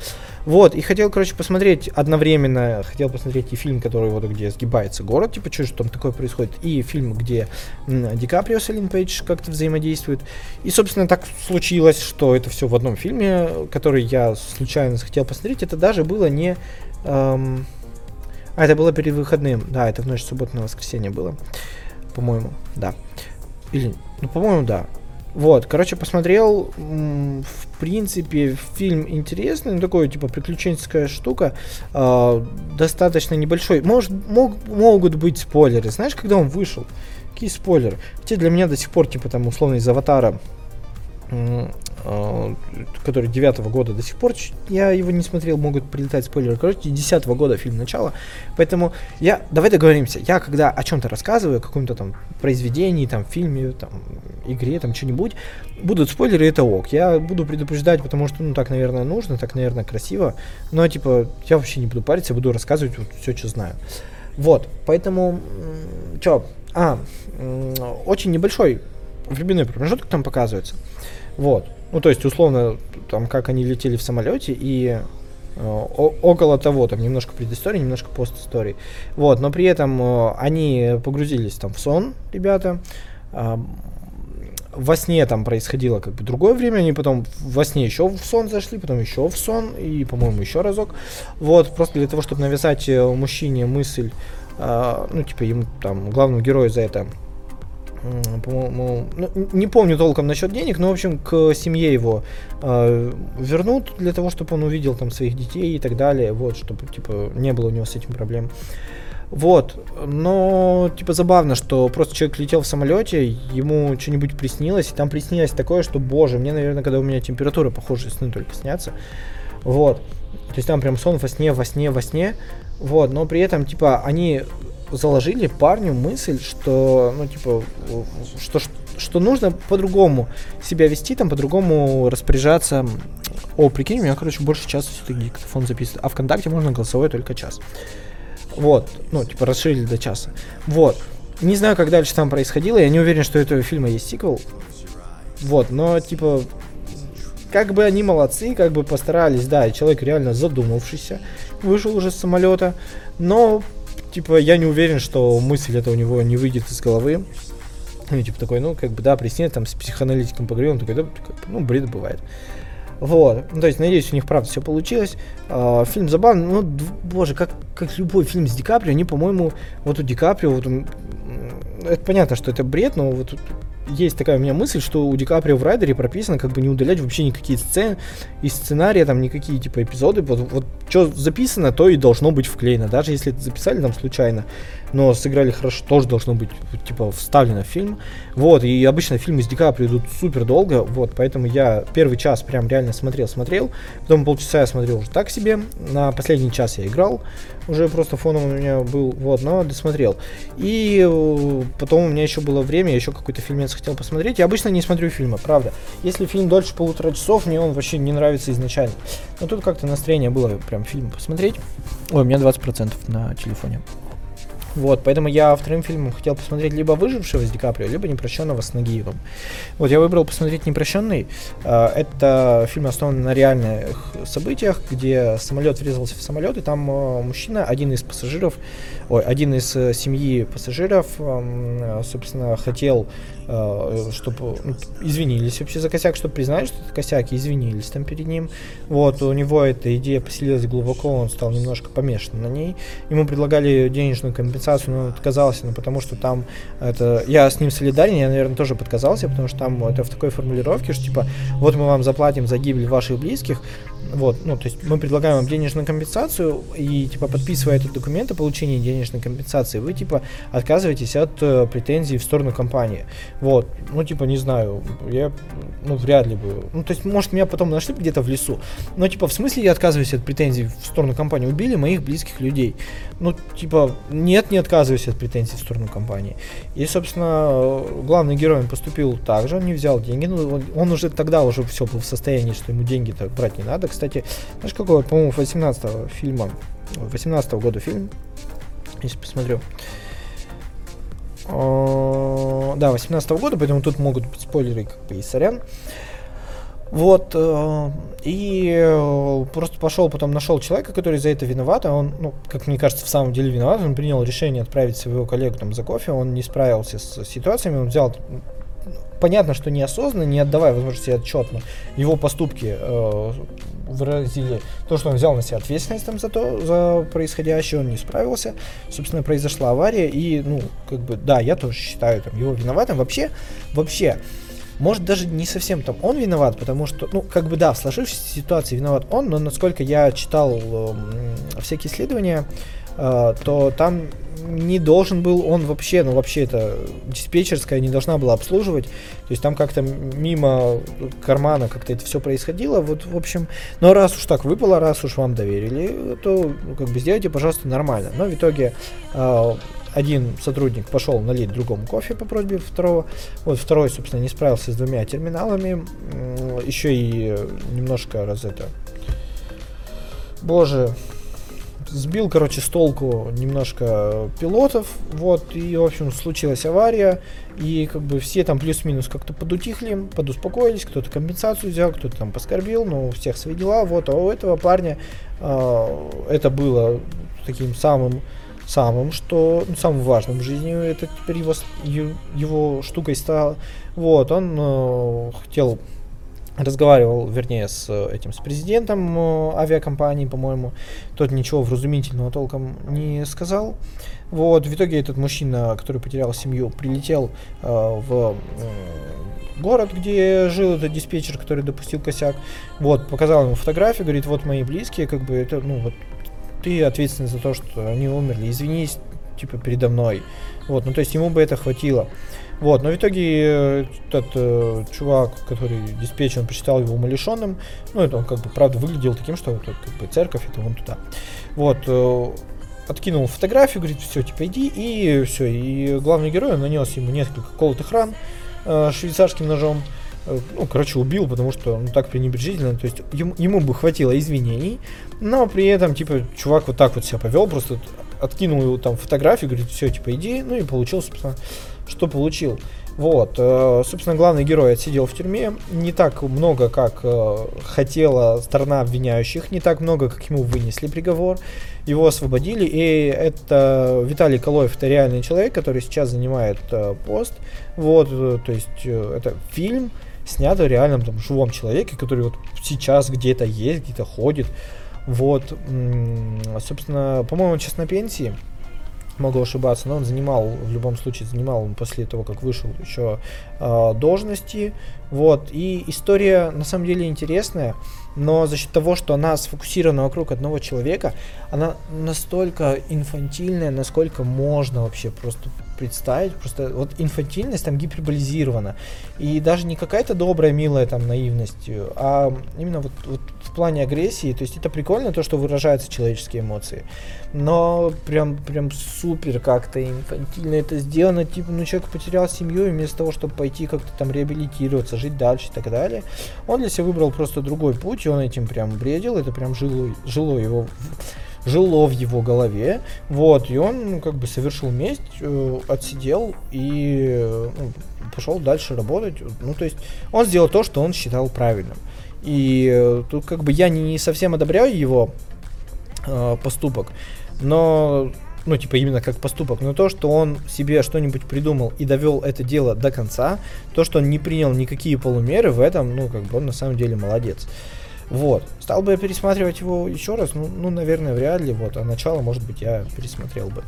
Вот, и хотел, короче, посмотреть одновременно, хотел посмотреть и фильм, который вот где сгибается город, типа, что же там такое происходит, и фильм, где м, Ди Каприо с Эллен Пейдж как-то взаимодействуют. И, собственно, так случилось, что это все в одном фильме, который я случайно захотел посмотреть. Это даже было не... Эм... А, это было перед выходным. Да, это в ночь субботы на воскресенье было. По-моему, да. Или, ну, по-моему, да. Вот, короче, посмотрел, в принципе, фильм интересный, ну, такой, типа, приключенческая штука, э, достаточно небольшой. Может, мог, могут быть спойлеры. Знаешь, когда он вышел? Какие спойлеры? Хотя для меня до сих пор, типа, там, условно, из «Аватара» Э, который девятого года до сих пор, я его не смотрел, могут прилетать спойлеры, короче, десятого года фильм начала, поэтому я, давай договоримся, я когда о чем-то рассказываю, о каком-то там произведении, там, фильме, там, игре, там, что-нибудь, будут спойлеры, это ок, я буду предупреждать, потому что, ну, так, наверное, нужно, так, наверное, красиво, но, типа, я вообще не буду париться, буду рассказывать вот все, что знаю. Вот, поэтому, что, а, очень небольшой временной промежуток там показывается. Вот. Ну, то есть, условно, там, как они летели в самолете и э, около того, там немножко предыстории, немножко постистории. Вот, но при этом э, они погрузились там в сон, ребята. Во сне там происходило как бы другое время, они потом во сне еще в сон зашли, потом еще в сон и, по-моему, еще разок. Вот, просто для того, чтобы навязать э, мужчине мысль, ну, типа, ему там, главному герою за это по-моему, ну, не помню толком насчет денег, но, в общем, к семье его э, вернут для того, чтобы он увидел там своих детей и так далее, вот, чтобы, типа, не было у него с этим проблем. Вот, но, типа, забавно, что просто человек летел в самолете, ему что-нибудь приснилось, и там приснилось такое, что, боже, мне, наверное, когда у меня температура, похожие сны только снятся, вот, то есть там прям сон во сне, во сне, во сне, вот, но при этом, типа, они заложили парню мысль, что, ну, типа, что, что нужно по-другому себя вести, там, по-другому распоряжаться. О, прикинь, у меня, короче, больше часа все-таки диктофон записывает. А ВКонтакте можно голосовой только час. Вот, ну, типа, расширили до часа. Вот. Не знаю, как дальше там происходило, я не уверен, что у этого фильма есть сиквел. Вот, но, типа, как бы они молодцы, как бы постарались, да, человек реально задумавшийся, вышел уже с самолета, но типа, я не уверен, что мысль это у него не выйдет из головы. Ну, типа такой, ну, как бы, да, присни, там, с психоаналитиком поговорил, он такой, да, ну, бред бывает. Вот, ну, то есть, надеюсь, у них правда все получилось. А, фильм забавный, ну, боже, как, как любой фильм с Ди Каприо, они, по-моему, вот у Ди Каприо, вот это понятно, что это бред, но вот есть такая у меня мысль, что у Ди Каприо в Райдере прописано как бы не удалять вообще никакие сцены и сценария, там никакие типа эпизоды. Вот, вот что записано, то и должно быть вклеено. Даже если это записали там случайно, но сыграли хорошо, тоже должно быть типа вставлено в фильм. Вот, и обычно фильмы с Ди Каприо идут супер долго, вот, поэтому я первый час прям реально смотрел, смотрел, потом полчаса я смотрел уже так себе, на последний час я играл, уже просто фоном у меня был, вот, но досмотрел. И э, потом у меня еще было время, я еще какой-то фильмец хотел посмотреть. Я обычно не смотрю фильмы, правда. Если фильм дольше полутора часов, мне он вообще не нравится изначально. Но тут как-то настроение было прям фильм посмотреть. Ой, у меня 20% на телефоне. Вот, поэтому я вторым фильмом хотел посмотреть либо «Выжившего» с Ди Каприо, либо «Непрощенного» с Нагиевым. Вот, я выбрал посмотреть «Непрощенный». А, это фильм основан на реальных событиях, где самолет врезался в самолет, и там а, мужчина, один из пассажиров, ой, один из э, семьи пассажиров, собственно, хотел Э, чтобы ну, извинились вообще за косяк, чтобы признали, что это косяк, и извинились там перед ним. Вот, у него эта идея поселилась глубоко, он стал немножко помешан на ней. Ему предлагали денежную компенсацию, но он отказался, ну, потому что там это... Я с ним солидарен, я, наверное, тоже подказался, потому что там это в такой формулировке, что типа, вот мы вам заплатим за гибель ваших близких, вот, ну, то есть мы предлагаем вам денежную компенсацию, и, типа, подписывая этот документ о получении денежной компенсации, вы, типа, отказываетесь от э, претензий в сторону компании. Вот, ну, типа, не знаю, я, ну, вряд ли бы, ну, то есть, может, меня потом нашли где-то в лесу, но, типа, в смысле я отказываюсь от претензий в сторону компании? Убили моих близких людей. Ну, типа, нет, не отказываюсь от претензий в сторону компании. И, собственно, главный герой поступил так же, он не взял деньги, ну, он уже тогда уже все был в состоянии, что ему деньги-то брать не надо, кстати, знаешь, какого, по-моему, 18 фильма, 18 -го года фильм, если посмотрю. О, да, 18 -го года, поэтому тут могут быть спойлеры, как бы, и сорян. Вот, э, и э, просто пошел, потом нашел человека, который за это виноват, а он, ну, как мне кажется, в самом деле виноват, он принял решение отправить своего коллегу там за кофе, он не справился с ситуациями, он взял понятно, что неосознанно, не отдавая возможности отчетно, его поступки э, выразили то, что он взял на себя ответственность там за то, за происходящее, он не справился, собственно, произошла авария, и, ну, как бы, да, я тоже считаю там его виноватым. Вообще, вообще, может даже не совсем там он виноват, потому что, ну, как бы да, в сложившейся ситуации виноват он, но насколько я читал э, всякие исследования, э, то там не должен был он вообще, ну вообще это диспетчерская не должна была обслуживать, то есть там как-то мимо кармана как-то это все происходило, вот в общем, но раз уж так выпало, раз уж вам доверили, то ну, как бы сделайте, пожалуйста, нормально. Но в итоге э, один сотрудник пошел налить другому кофе по просьбе второго, вот второй, собственно, не справился с двумя терминалами, еще и немножко раз это, боже, сбил, короче, с толку немножко пилотов, вот, и, в общем, случилась авария, и как бы все там плюс-минус как-то подутихли, подуспокоились, кто-то компенсацию взял, кто-то там поскорбил, но у всех свои дела, вот, а у этого парня э, это было таким самым самым, что ну, самым важным в жизни, это теперь его, его штукой стало. Вот, он э, хотел разговаривал, вернее, с этим, с президентом э, авиакомпании, по-моему, тот ничего вразумительного толком не сказал. Вот, в итоге этот мужчина, который потерял семью, прилетел э, в э, город, где жил этот диспетчер, который допустил косяк. Вот, показал ему фотографию, говорит, вот мои близкие, как бы это, ну, вот ты ответственный за то, что они умерли, извинись, типа, передо мной. Вот, ну, то есть ему бы это хватило. Вот, но в итоге э, этот э, чувак, который диспетчер, он посчитал его умалишенным. Ну, это он как бы, правда, выглядел таким, что вот, как бы, церковь, это вон туда. Вот, э, откинул фотографию, говорит, все, типа, иди, и все. И главный герой, нанес ему несколько колотых ран э, швейцарским ножом. Э, ну, короче, убил, потому что, ну, так пренебрежительно, то есть ему, ему бы хватило извинений, но при этом, типа, чувак вот так вот себя повел, просто откинул его там фотографию, говорит, все, типа, иди, ну, и получил, собственно, что получил. Вот, э, собственно, главный герой отсидел в тюрьме. Не так много, как э, хотела сторона обвиняющих, не так много, как ему вынесли приговор. Его освободили, и это Виталий Колоев, это реальный человек, который сейчас занимает э, пост. Вот, то есть это фильм, снят о реальном там живом человеке, который вот сейчас где-то есть, где-то ходит. Вот, собственно, по-моему, он сейчас на пенсии могу ошибаться, но он занимал, в любом случае, занимал он после того, как вышел еще э, должности. Вот. И история на самом деле интересная, но за счет того, что она сфокусирована вокруг одного человека, она настолько инфантильная, насколько можно вообще просто представить. Просто вот инфантильность там гиперболизирована. И даже не какая-то добрая, милая там наивность, а именно вот, вот в плане агрессии. То есть это прикольно, то, что выражаются человеческие эмоции. Но прям, прям супер как-то инфантильно это сделано. Типа, ну человек потерял семью, и вместо того, чтобы пойти как-то там реабилитироваться, жить дальше и так далее, он для себя выбрал просто другой путь, и он этим прям бредил. Это прям жило, жило его жило в его голове, вот, и он, ну, как бы совершил месть, э, отсидел и ну, пошел дальше работать, ну, то есть он сделал то, что он считал правильным. И э, тут как бы я не совсем одобряю его э, поступок, но ну, типа, именно как поступок, но то, что он себе что-нибудь придумал и довел это дело до конца, то, что он не принял никакие полумеры, в этом, ну, как бы он на самом деле молодец. Вот. Стал бы я пересматривать его еще раз? Ну, ну, наверное, вряд ли. Вот. А начало, может быть, я пересмотрел бы.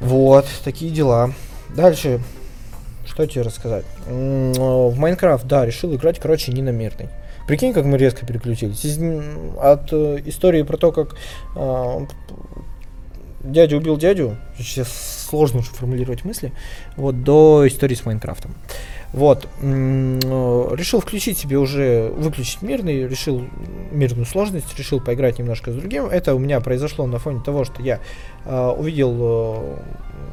Вот. Такие дела. Дальше. Что тебе рассказать? В Майнкрафт, да, решил играть, короче, не на мирный. Прикинь, как мы резко переключились. Из, от э, истории про то, как э, дядя убил дядю, сейчас сложно уже формулировать мысли, вот, до истории с Minecraft ом. Вот. Решил включить себе уже, выключить мирный, решил мирную сложность, решил поиграть немножко с другим. Это у меня произошло на фоне того, что я э, увидел, э,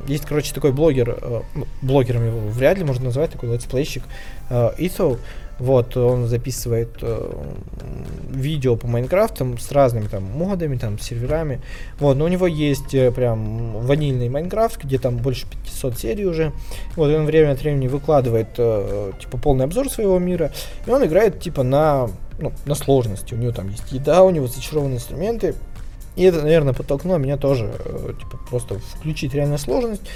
есть, короче, такой блогер, э, блогером его вряд ли можно назвать, такой летсплейщик, э, Etho, вот, он записывает э, видео по Minecraft ам с разными там модами, там, серверами. Вот, но у него есть э, прям ванильный Майнкрафт, где там больше 500 серий уже. Вот, он время от времени выкладывает, э, типа, полный обзор своего мира. И он играет, типа, на, ну, на сложности. У него там есть еда, у него зачарованные инструменты. И это, наверное, подтолкнуло меня тоже, э, типа, просто включить реальную сложность,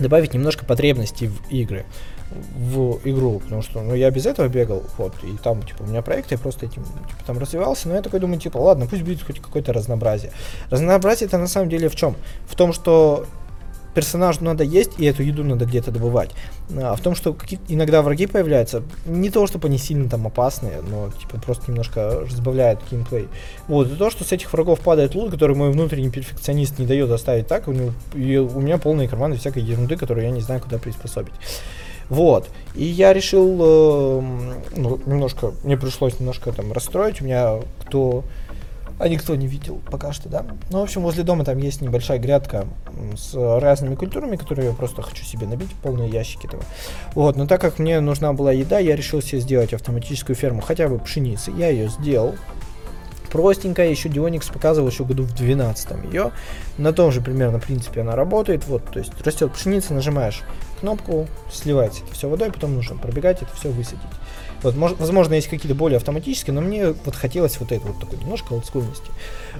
добавить немножко потребностей в игры в игру, потому что, ну, я без этого бегал, вот, и там, типа, у меня проект, я просто этим, типа, там развивался, но я такой думаю, типа, ладно, пусть будет хоть какое-то разнообразие. Разнообразие это на самом деле в чем? В том, что персонажу надо есть, и эту еду надо где-то добывать. А в том, что иногда враги появляются, не то, чтобы они сильно там опасные, но типа просто немножко разбавляют геймплей. Вот, и то, что с этих врагов падает лут, который мой внутренний перфекционист не дает оставить так, у, него, и у меня полные карманы всякой ерунды, которую я не знаю, куда приспособить. Вот. И я решил, э, ну, немножко, мне пришлось немножко там расстроить. У меня кто а никто не видел пока что, да. Ну, в общем, возле дома там есть небольшая грядка с разными культурами, которые я просто хочу себе набить, полные ящики этого. Вот, но так как мне нужна была еда, я решил себе сделать автоматическую ферму, хотя бы пшеницы. Я ее сделал. Простенькая, еще Dionix показывал еще году в 12 ее. На том же примерно принципе она работает. Вот, то есть растет пшеница, нажимаешь кнопку, сливается это все водой, потом нужно пробегать это все высадить. Вот, может, возможно, есть какие-то более автоматические, но мне вот хотелось вот это вот такой немножко олдскульности.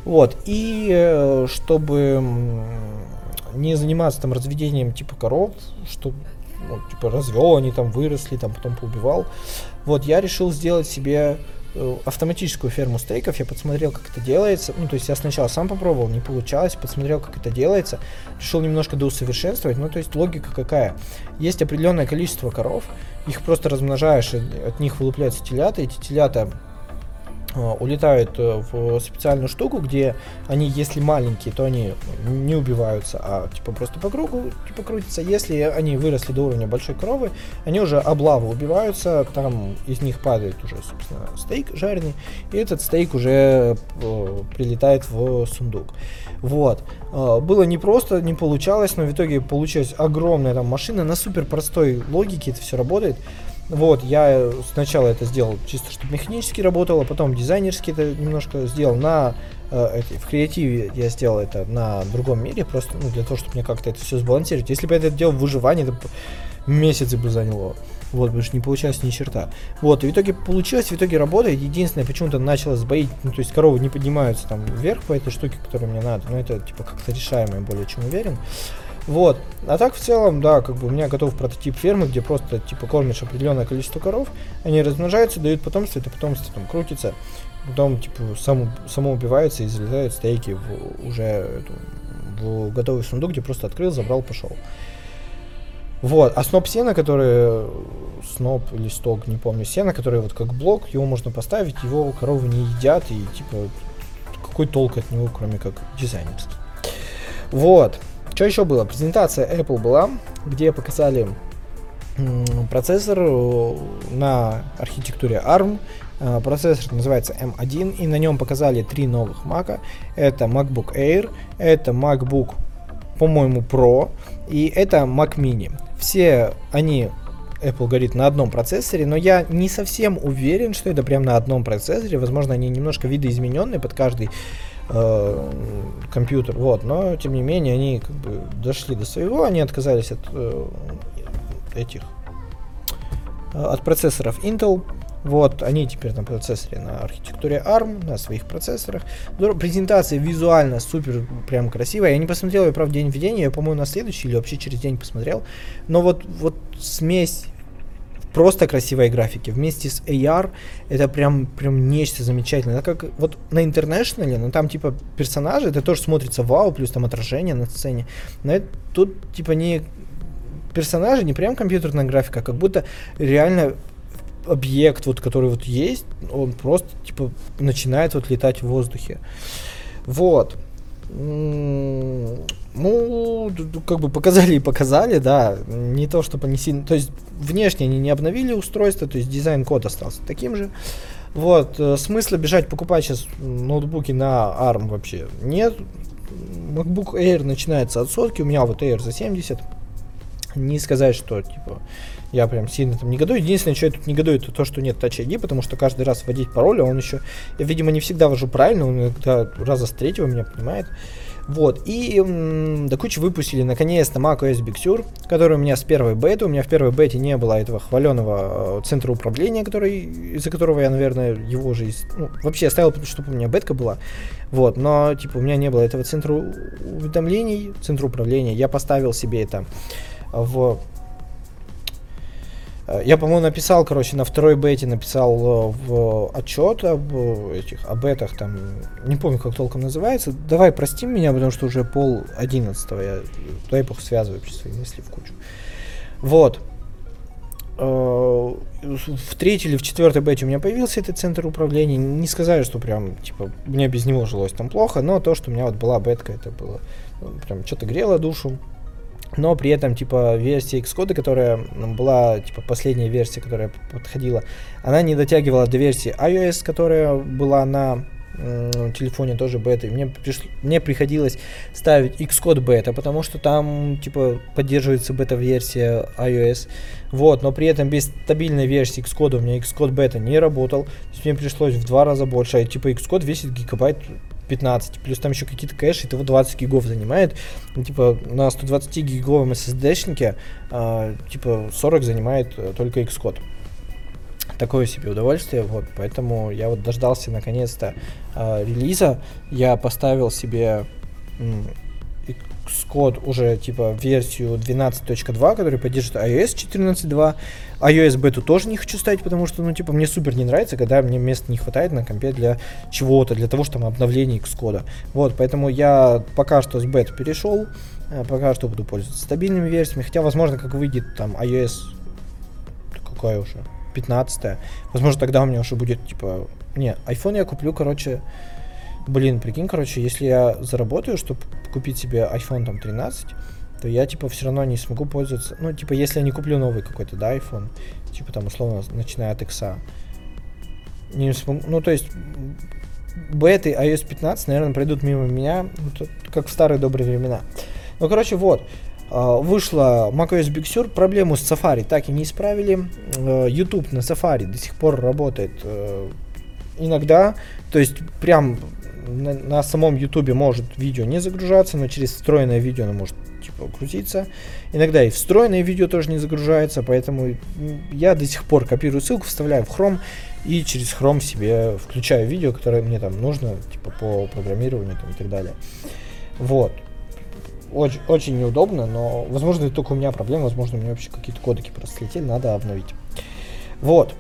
Вот, и э, чтобы не заниматься там разведением типа коров, что ну, типа развел, они там выросли, там потом поубивал. Вот, я решил сделать себе автоматическую ферму стейков, я посмотрел, как это делается. Ну, то есть я сначала сам попробовал, не получалось, посмотрел, как это делается, решил немножко доусовершенствовать. Ну, то есть логика какая? Есть определенное количество коров, их просто размножаешь, от них вылупляются телята, эти телята Э, улетают э, в специальную штуку, где они, если маленькие, то они не убиваются, а типа просто по кругу типа крутятся. Если они выросли до уровня большой коровы, они уже облавы убиваются, там из них падает уже, собственно, стейк жареный, и этот стейк уже э, прилетает в сундук. Вот. Э, было непросто, не получалось, но в итоге получилась огромная там машина на супер простой логике это все работает. Вот, я сначала это сделал чисто, чтобы механически работало, потом дизайнерски это немножко сделал на э, в креативе я сделал это на другом мире, просто ну, для того, чтобы мне как-то это все сбалансировать. Если бы я это делал в выживании, это месяцы бы заняло. Вот, потому что не получалось ни черта. Вот, и в итоге получилось, в итоге работает. Единственное, почему-то начало сбоить, ну, то есть коровы не поднимаются там вверх по этой штуке, которая мне надо, но это, типа, как-то решаемо, я более чем уверен. Вот. А так в целом, да, как бы у меня готов прототип фермы, где просто типа кормишь определенное количество коров, они размножаются, дают потомство, это потомство там крутится, потом типа само, само убивается и залезают стейки в уже эту, в готовый сундук, где просто открыл, забрал, пошел. Вот, а сноп сена, который сноп или сток, не помню, сена, который вот как блок, его можно поставить, его коровы не едят, и типа какой толк от него, кроме как дизайнерский. Вот. Что еще было? Презентация Apple была, где показали процессор э, на архитектуре ARM. Э, процессор называется M1, и на нем показали три новых Mac. Это MacBook Air, это MacBook, по-моему, Pro, и это Mac Mini. Все они Apple говорит на одном процессоре, но я не совсем уверен, что это прям на одном процессоре. Возможно, они немножко видоизмененные под каждый э, компьютер, вот, но тем не менее они как бы дошли до своего, они отказались от э, этих э, от процессоров Intel, вот, они теперь на процессоре на архитектуре ARM, на своих процессорах. Презентация визуально супер прям красивая. Я не посмотрел ее, правда, день в день, я, по-моему, на следующий или вообще через день посмотрел. Но вот, вот смесь просто красивой графики вместе с AR это прям прям нечто замечательное. Это как вот на International, ну там типа персонажи, это тоже смотрится вау, плюс там отражение на сцене. Но это, тут типа не персонажи, не прям компьютерная графика, а как будто реально объект, вот, который вот есть, он просто типа начинает вот летать в воздухе. Вот. Ну, как бы показали и показали, да. Не то, чтобы они сильно... То есть, внешне они не обновили устройство, то есть дизайн-код остался таким же. Вот, э, смысла бежать покупать сейчас ноутбуки на ARM вообще нет. MacBook Air начинается от сотки, у меня вот Air за 70. Не сказать, что, типа, я прям сильно там негодую. Единственное, что я тут негодую, это то, что нет Touch ID, потому что каждый раз вводить пароль, а он еще, я, видимо, не всегда ввожу правильно, он иногда раза с третьего меня понимает. Вот, и м, до кучи выпустили наконец-то macOS Big Sur, который у меня с первой беты, у меня в первой бете не было этого хваленого э, центра управления, который, из-за которого я, наверное, его же, из, ну, вообще оставил, чтобы у меня бетка была, вот, но, типа, у меня не было этого центра уведомлений, центра управления, я поставил себе это в я, по-моему, написал, короче, на второй бете написал э, в отчет об этих, об бетах, там, не помню, как толком называется. Давай, прости меня, потому что уже пол одиннадцатого, я, дай бог, связываю свои мысли в кучу. Вот. Э, в третьей или в четвертой бете у меня появился этот центр управления. Не сказать, что прям, типа, мне без него жилось там плохо, но то, что у меня вот была бетка, это было ну, прям что-то грело душу. Но при этом, типа, версия Xcode, которая была, типа, последняя версия, которая подходила, она не дотягивала до версии iOS, которая была на телефоне тоже бета, и мне, приш... мне приходилось ставить Xcode бета, потому что там, типа, поддерживается бета-версия iOS, вот, но при этом без стабильной версии Xcode у меня Xcode бета не работал, то есть мне пришлось в два раза больше, а типа Xcode весит гигабайт 15, плюс там еще какие-то кэши, это вот 20 гигов занимает, ну, типа, на 120 гиговом SSD-шнике, а, типа, 40 занимает только Xcode такое себе удовольствие, вот, поэтому я вот дождался наконец-то э, релиза, я поставил себе Xcode уже типа версию 12.2, который поддерживает iOS 14.2, iOS бету тоже не хочу ставить, потому что, ну, типа, мне супер не нравится, когда мне места не хватает на компе для чего-то, для того, что там обновление Xcode. Вот, поэтому я пока что с бет перешел, э, пока что буду пользоваться стабильными версиями, хотя, возможно, как выйдет там iOS, какая уже, 15 Возможно, тогда у меня уже будет, типа... Не, iPhone я куплю, короче... Блин, прикинь, короче, если я заработаю, чтобы купить себе iPhone там 13, то я, типа, все равно не смогу пользоваться... Ну, типа, если я не куплю новый какой-то, да, iPhone, типа, там, условно, начиная от X, не смогу... Ну, то есть, беты iOS 15, наверное, пройдут мимо меня, ну, как в старые добрые времена. Ну, короче, вот. А, вышла macOS Big Sur, проблему с Safari так и не исправили. А, YouTube на Safari до сих пор работает э, иногда, то есть прям на, на самом YouTube может видео не загружаться, но через встроенное видео оно может типа крутиться. Иногда и встроенное видео тоже не загружается, поэтому я до сих пор копирую ссылку, вставляю в Chrome и через Chrome себе включаю видео, которое мне там нужно, типа по программированию там, и так далее. Вот очень, очень неудобно, но, возможно, это только у меня проблема, возможно, у меня вообще какие-то кодеки просто слетели, надо обновить. Вот.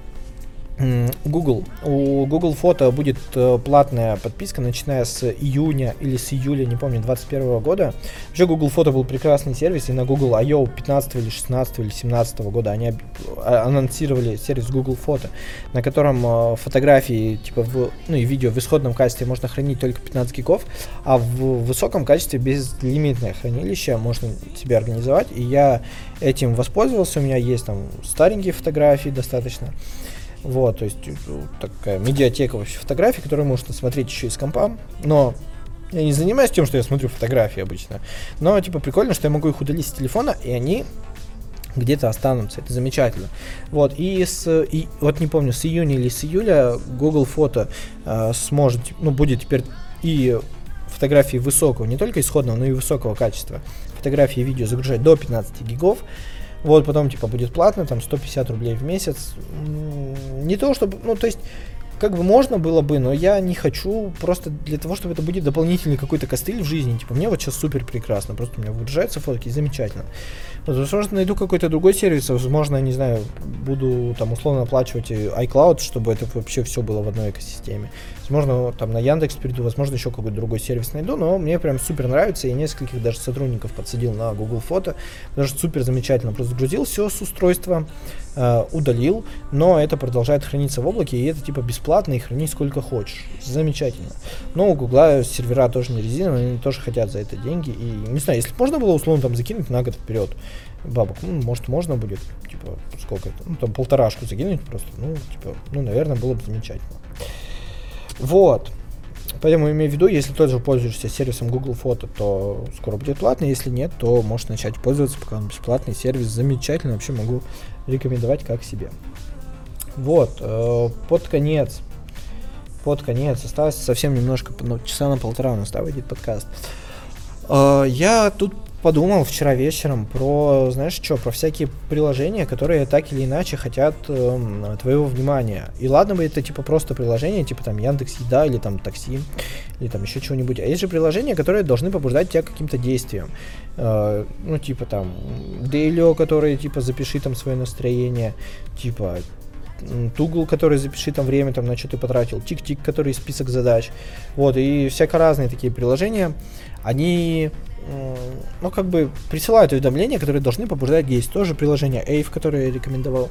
Google. У Google Фото будет э, платная подписка, начиная с июня или с июля, не помню, 2021 года. Вообще Google Фото был прекрасный сервис, и на Google I.O. 15 или 16 или 17 года они а, анонсировали сервис Google Фото, на котором э, фотографии, типа, в, ну и видео в исходном качестве можно хранить только 15 гигов, а в высоком качестве безлимитное хранилище можно себе организовать, и я этим воспользовался, у меня есть там старенькие фотографии достаточно, вот, то есть э, такая медиатека вообще фотографий, которую можно смотреть еще из компа. Но я не занимаюсь тем, что я смотрю фотографии обычно. Но, типа, прикольно, что я могу их удалить с телефона, и они где-то останутся. Это замечательно. Вот, и с, и, вот не помню, с июня или с июля Google Фото э, сможет, ну, будет теперь и фотографии высокого, не только исходного, но и высокого качества. Фотографии и видео загружать до 15 гигов. Вот, потом, типа, будет платно, там, 150 рублей в месяц. Не то, чтобы, ну, то есть, как бы можно было бы, но я не хочу просто для того, чтобы это будет дополнительный какой-то костыль в жизни. Типа, мне вот сейчас супер прекрасно, просто у меня выгружаются фотки, замечательно. Вот, возможно, найду какой-то другой сервис, возможно, не знаю, буду там условно оплачивать iCloud, чтобы это вообще все было в одной экосистеме. Возможно, там на Яндекс перейду, возможно, еще какой-то другой сервис найду, но мне прям супер нравится. Я нескольких даже сотрудников подсадил на Google Фото, потому что супер замечательно. Просто загрузил все с устройства, э, удалил, но это продолжает храниться в облаке, и это типа бесплатно, и храни сколько хочешь. Замечательно. Но у Гугла сервера тоже не резиновые, они тоже хотят за это деньги. И не знаю, если можно было условно там закинуть на год вперед, бабок, ну, может, можно будет, типа, сколько это, ну, там, полторашку закинуть просто, ну, типа, ну, наверное, было бы замечательно. Вот. Поэтому имею в виду, если тоже пользуешься сервисом Google Фото, то скоро будет платный. Если нет, то можешь начать пользоваться, пока он бесплатный. Сервис замечательный, вообще могу рекомендовать как себе. Вот, э, под конец, под конец, осталось совсем немножко, ну, часа на полтора у нас, да, выйдет подкаст. Э, я тут подумал вчера вечером про, знаешь что, про всякие приложения, которые так или иначе хотят э, твоего внимания. И ладно бы это типа просто приложение, типа там Яндекс Еда или там такси, или там еще чего-нибудь. А есть же приложения, которые должны побуждать тебя каким-то действием. Э, ну, типа там Дейлио, который типа запиши там свое настроение, типа Тугл, который запиши там время, там, на что ты потратил, Тик-Тик, который список задач, вот, и всяко разные такие приложения, они ну, как бы присылают уведомления, которые должны побуждать есть. Тоже приложение Ave, которое я рекомендовал.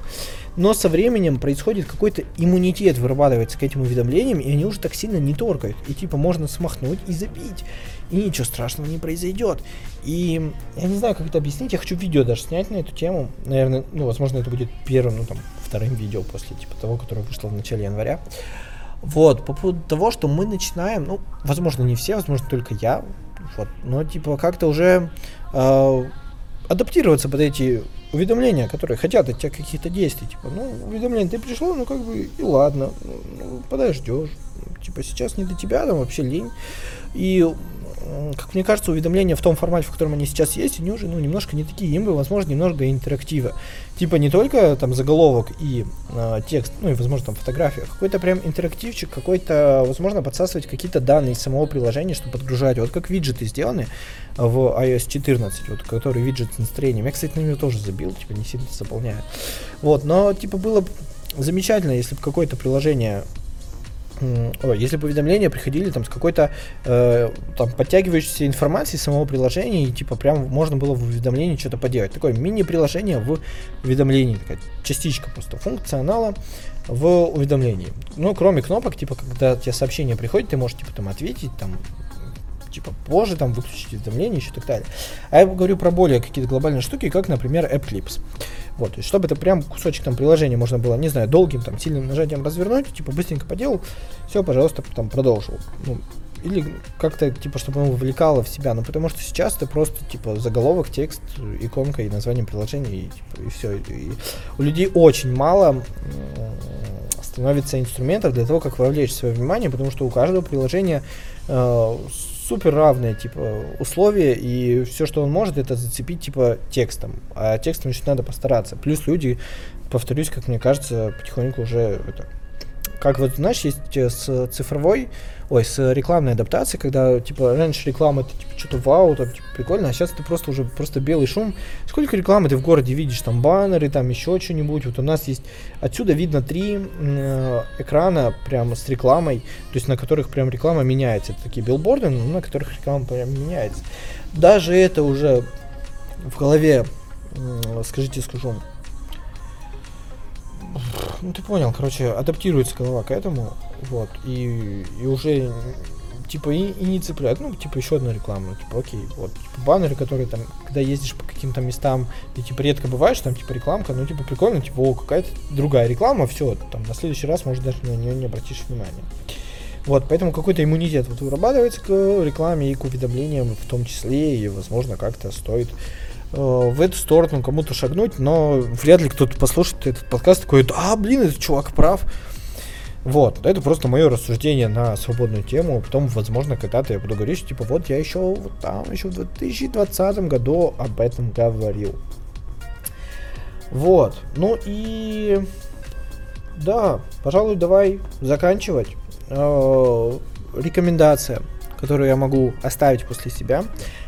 Но со временем происходит какой-то иммунитет, вырабатывается к этим уведомлениям, и они уже так сильно не торкают. И типа можно смахнуть и забить. И ничего страшного не произойдет. И я не знаю, как это объяснить. Я хочу видео даже снять на эту тему. Наверное, ну, возможно, это будет первым, ну, там, вторым видео после типа того, которое вышло в начале января. Вот, по поводу того, что мы начинаем, ну, возможно, не все, возможно, только я, вот. Но типа как-то уже э, адаптироваться под эти уведомления, которые хотят от тебя каких-то действий. Типа, ну, уведомление ты пришло, ну как бы и ладно, ну, подождешь. Типа сейчас не до тебя, там вообще лень. И как мне кажется, уведомления в том формате, в котором они сейчас есть, они уже ну, немножко не такие имбы, возможно, немного интерактива. Типа не только там заголовок и э, текст, ну и, возможно, там фотография, а какой-то прям интерактивчик, какой-то, возможно, подсасывать какие-то данные из самого приложения, чтобы подгружать. Вот как виджеты сделаны в iOS 14, вот который виджет с настроением. Я, кстати, на него тоже забил, типа не сильно заполняю. Вот, но типа было замечательно, если бы какое-то приложение Если бы уведомления приходили там с какой-то э, там подтягивающейся информацией самого приложения, и типа прям можно было в уведомлении что-то поделать. Такое мини-приложение в уведомлении, такая частичка просто функционала в уведомлении. Ну, кроме кнопок, типа, когда тебе сообщение приходит, ты можешь типа там ответить, там типа позже там выключить уведомления еще так далее. А я говорю про более какие-то глобальные штуки, как, например, App Clips. Вот, то чтобы это прям кусочек там приложения можно было, не знаю, долгим там сильным нажатием развернуть, типа быстренько поделал, все, пожалуйста, там продолжил. Ну, или как-то, типа, чтобы оно вовлекало в себя. Ну, потому что сейчас ты просто, типа, заголовок, текст, иконка и название приложения, и, типа, и все. И у людей очень мало становится инструментов для того, как вовлечь свое внимание, потому что у каждого приложения э, супер равные, типа, условия, и все, что он может, это зацепить, типа, текстом. А текстом еще надо постараться. Плюс люди, повторюсь, как мне кажется, потихоньку уже это, как вот, знаешь, есть э, с цифровой, ой, с рекламной адаптацией, когда, типа, раньше реклама, это, типа, что-то вау, там, типа, прикольно, а сейчас это просто уже просто белый шум. Сколько рекламы ты в городе видишь, там, баннеры, там, еще что-нибудь. Вот у нас есть, отсюда видно три э, экрана прямо с рекламой, то есть на которых прям реклама меняется. Это такие билборды, но на которых реклама прям меняется. Даже это уже в голове, э, скажите, скажу, ну ты понял, короче, адаптируется голова к этому, вот, и, и уже типа и, и не цепляют. Ну, типа еще одна реклама, типа, окей, вот, типа баннеры, которые там, когда ездишь по каким-то местам, ты типа редко бываешь, там типа рекламка, ну типа прикольно, типа, о, какая-то другая реклама, все, там на следующий раз, может, даже на нее не обратишь внимания. Вот, поэтому какой-то иммунитет вот вырабатывается к рекламе и к уведомлениям в том числе, и, возможно, как-то стоит в эту сторону кому-то шагнуть, но вряд ли кто-то послушает этот подкаст такой, а, блин, этот чувак прав. Вот, это просто мое рассуждение на свободную тему. Потом, возможно, когда-то я буду говорить, что, типа, вот я еще вот там, еще в 2020 году об этом говорил. Вот, ну и... Да, пожалуй, давай заканчивать. Э, рекомендация, которую я могу оставить после себя.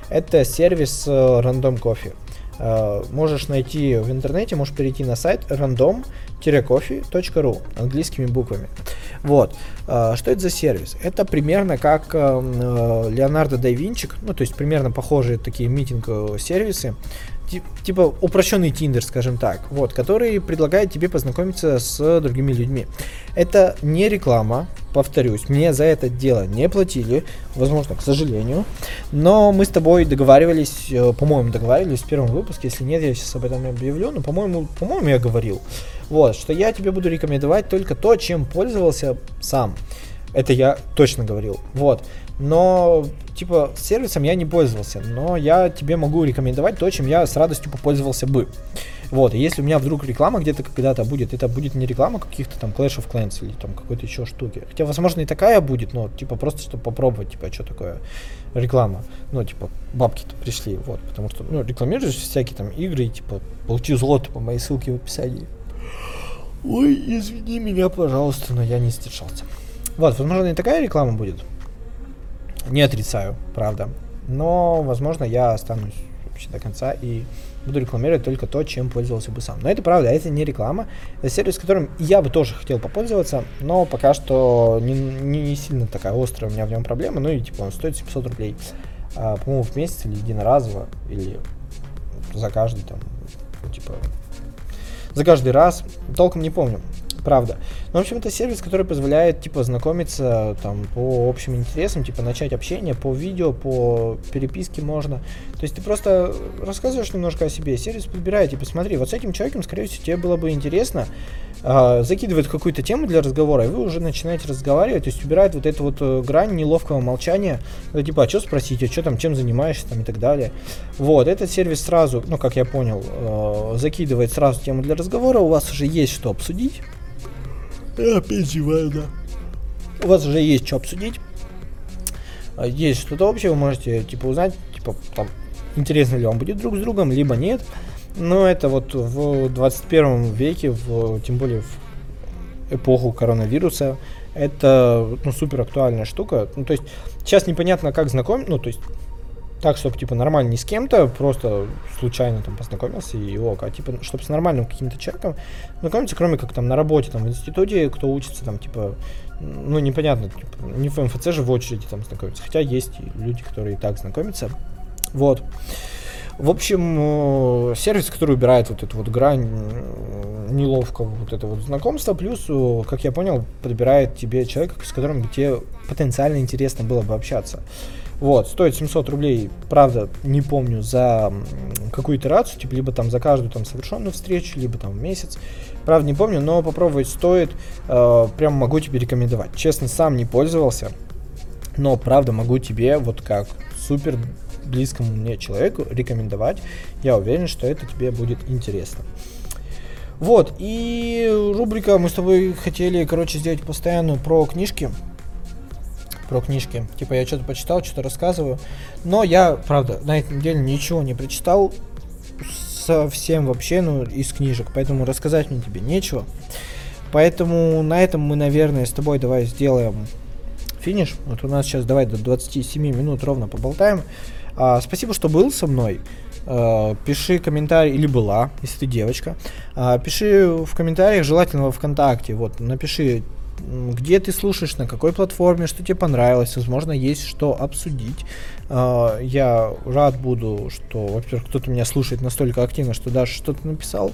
Это сервис э, Random Coffee. Uh, можешь найти в интернете, можешь перейти на сайт random-coffee.ru английскими буквами. Вот. Uh, что это за сервис? Это примерно как Леонардо да Винчик, ну, то есть примерно похожие такие митинг-сервисы, типа упрощенный Тиндер, скажем так, вот, который предлагает тебе познакомиться с другими людьми. Это не реклама, повторюсь, мне за это дело не платили, возможно, к сожалению, но мы с тобой договаривались, э, по-моему, договаривались в первом выпуске, если нет, я сейчас об этом объявлю, но, по-моему, по-моему, я говорил, вот, что я тебе буду рекомендовать только то, чем пользовался сам. Это я точно говорил. Вот. Но, типа, сервисом я не пользовался. Но я тебе могу рекомендовать то, чем я с радостью попользовался бы. Вот, и если у меня вдруг реклама где-то когда-то будет, это будет не реклама каких-то там Clash of Clans или там какой-то еще штуки. Хотя, возможно, и такая будет, но, типа, просто чтобы попробовать, типа, что такое реклама. Ну, типа, бабки-то пришли, вот, потому что, ну, рекламируешь всякие там игры, и, типа, получи злото по моей ссылке в описании. Ой, извини меня, пожалуйста, но я не стешался. Вот, возможно, и такая реклама будет. Не отрицаю, правда. Но, возможно, я останусь вообще до конца и буду рекламировать только то, чем пользовался бы сам. Но это правда, это не реклама. Это сервис, которым я бы тоже хотел попользоваться, но пока что не, не сильно такая острая у меня в нем проблема. Ну и типа он стоит 700 рублей, а, по-моему, в месяц или единоразово, или за каждый там, типа, за каждый раз. Толком не помню правда. Но, в общем, это сервис, который позволяет, типа, знакомиться там по общим интересам, типа, начать общение по видео, по переписке можно. То есть ты просто рассказываешь немножко о себе, сервис подбирает, типа, смотри, вот с этим человеком, скорее всего, тебе было бы интересно, э, закидывает какую-то тему для разговора, и вы уже начинаете разговаривать, то есть убирает вот эту вот э, грань неловкого молчания, это, типа, а что спросить, а что там, чем занимаешься, там, и так далее. Вот, этот сервис сразу, ну, как я понял, э, закидывает сразу тему для разговора, у вас уже есть что обсудить, опять да. У вас уже есть что обсудить. А, есть что-то общее, вы можете, типа, узнать, типа, там, интересно ли вам будет друг с другом, либо нет. Но это вот в 21 веке, в, тем более в эпоху коронавируса, это ну, супер актуальная штука. Ну, то есть сейчас непонятно, как знакомить, ну, то есть так, чтобы, типа, нормально не с кем-то, просто случайно там познакомился и ок, а, типа, чтобы с нормальным каким-то человеком знакомиться, кроме как там на работе, там, в институте, кто учится, там, типа, ну, непонятно, типа, не в МФЦ же в очереди там знакомиться, хотя есть люди, которые и так знакомятся, вот. В общем, э, сервис, который убирает вот эту вот грань э, неловкого вот это вот знакомства, плюс, э, как я понял, подбирает тебе человека, с которым тебе потенциально интересно было бы общаться. Вот, стоит 700 рублей, правда, не помню, за какую итерацию, типа, либо там за каждую там совершенную встречу, либо там в месяц. Правда, не помню, но попробовать стоит, э, прям могу тебе рекомендовать. Честно, сам не пользовался, но, правда, могу тебе, вот как супер близкому мне человеку рекомендовать. Я уверен, что это тебе будет интересно. Вот, и рубрика мы с тобой хотели, короче, сделать постоянную про книжки про книжки. Типа я что-то почитал, что-то рассказываю. Но я, правда, на этой неделе ничего не прочитал совсем вообще, ну, из книжек, поэтому рассказать мне тебе нечего. Поэтому на этом мы, наверное, с тобой давай сделаем финиш. Вот у нас сейчас давай до 27 минут ровно поболтаем. А, спасибо, что был со мной. А, пиши комментарий, или была, если ты девочка. А, пиши в комментариях, желательно во ВКонтакте. Вот, напиши, где ты слушаешь, на какой платформе, что тебе понравилось, возможно, есть что обсудить. А, я рад буду, что, во-первых, кто-то меня слушает настолько активно, что даже что-то написал.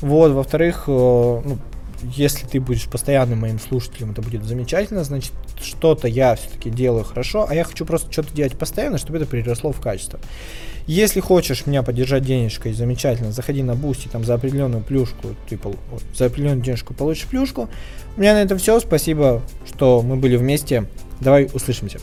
Вот, во-вторых, э, ну, если ты будешь постоянным моим слушателем, это будет замечательно, значит, что-то я все-таки делаю хорошо, а я хочу просто что-то делать постоянно, чтобы это переросло в качество. Если хочешь меня поддержать денежкой, замечательно, заходи на Boosty, там за определенную плюшку, ты пол, за определенную денежку получишь плюшку. У меня на этом все, спасибо, что мы были вместе. Давай услышимся.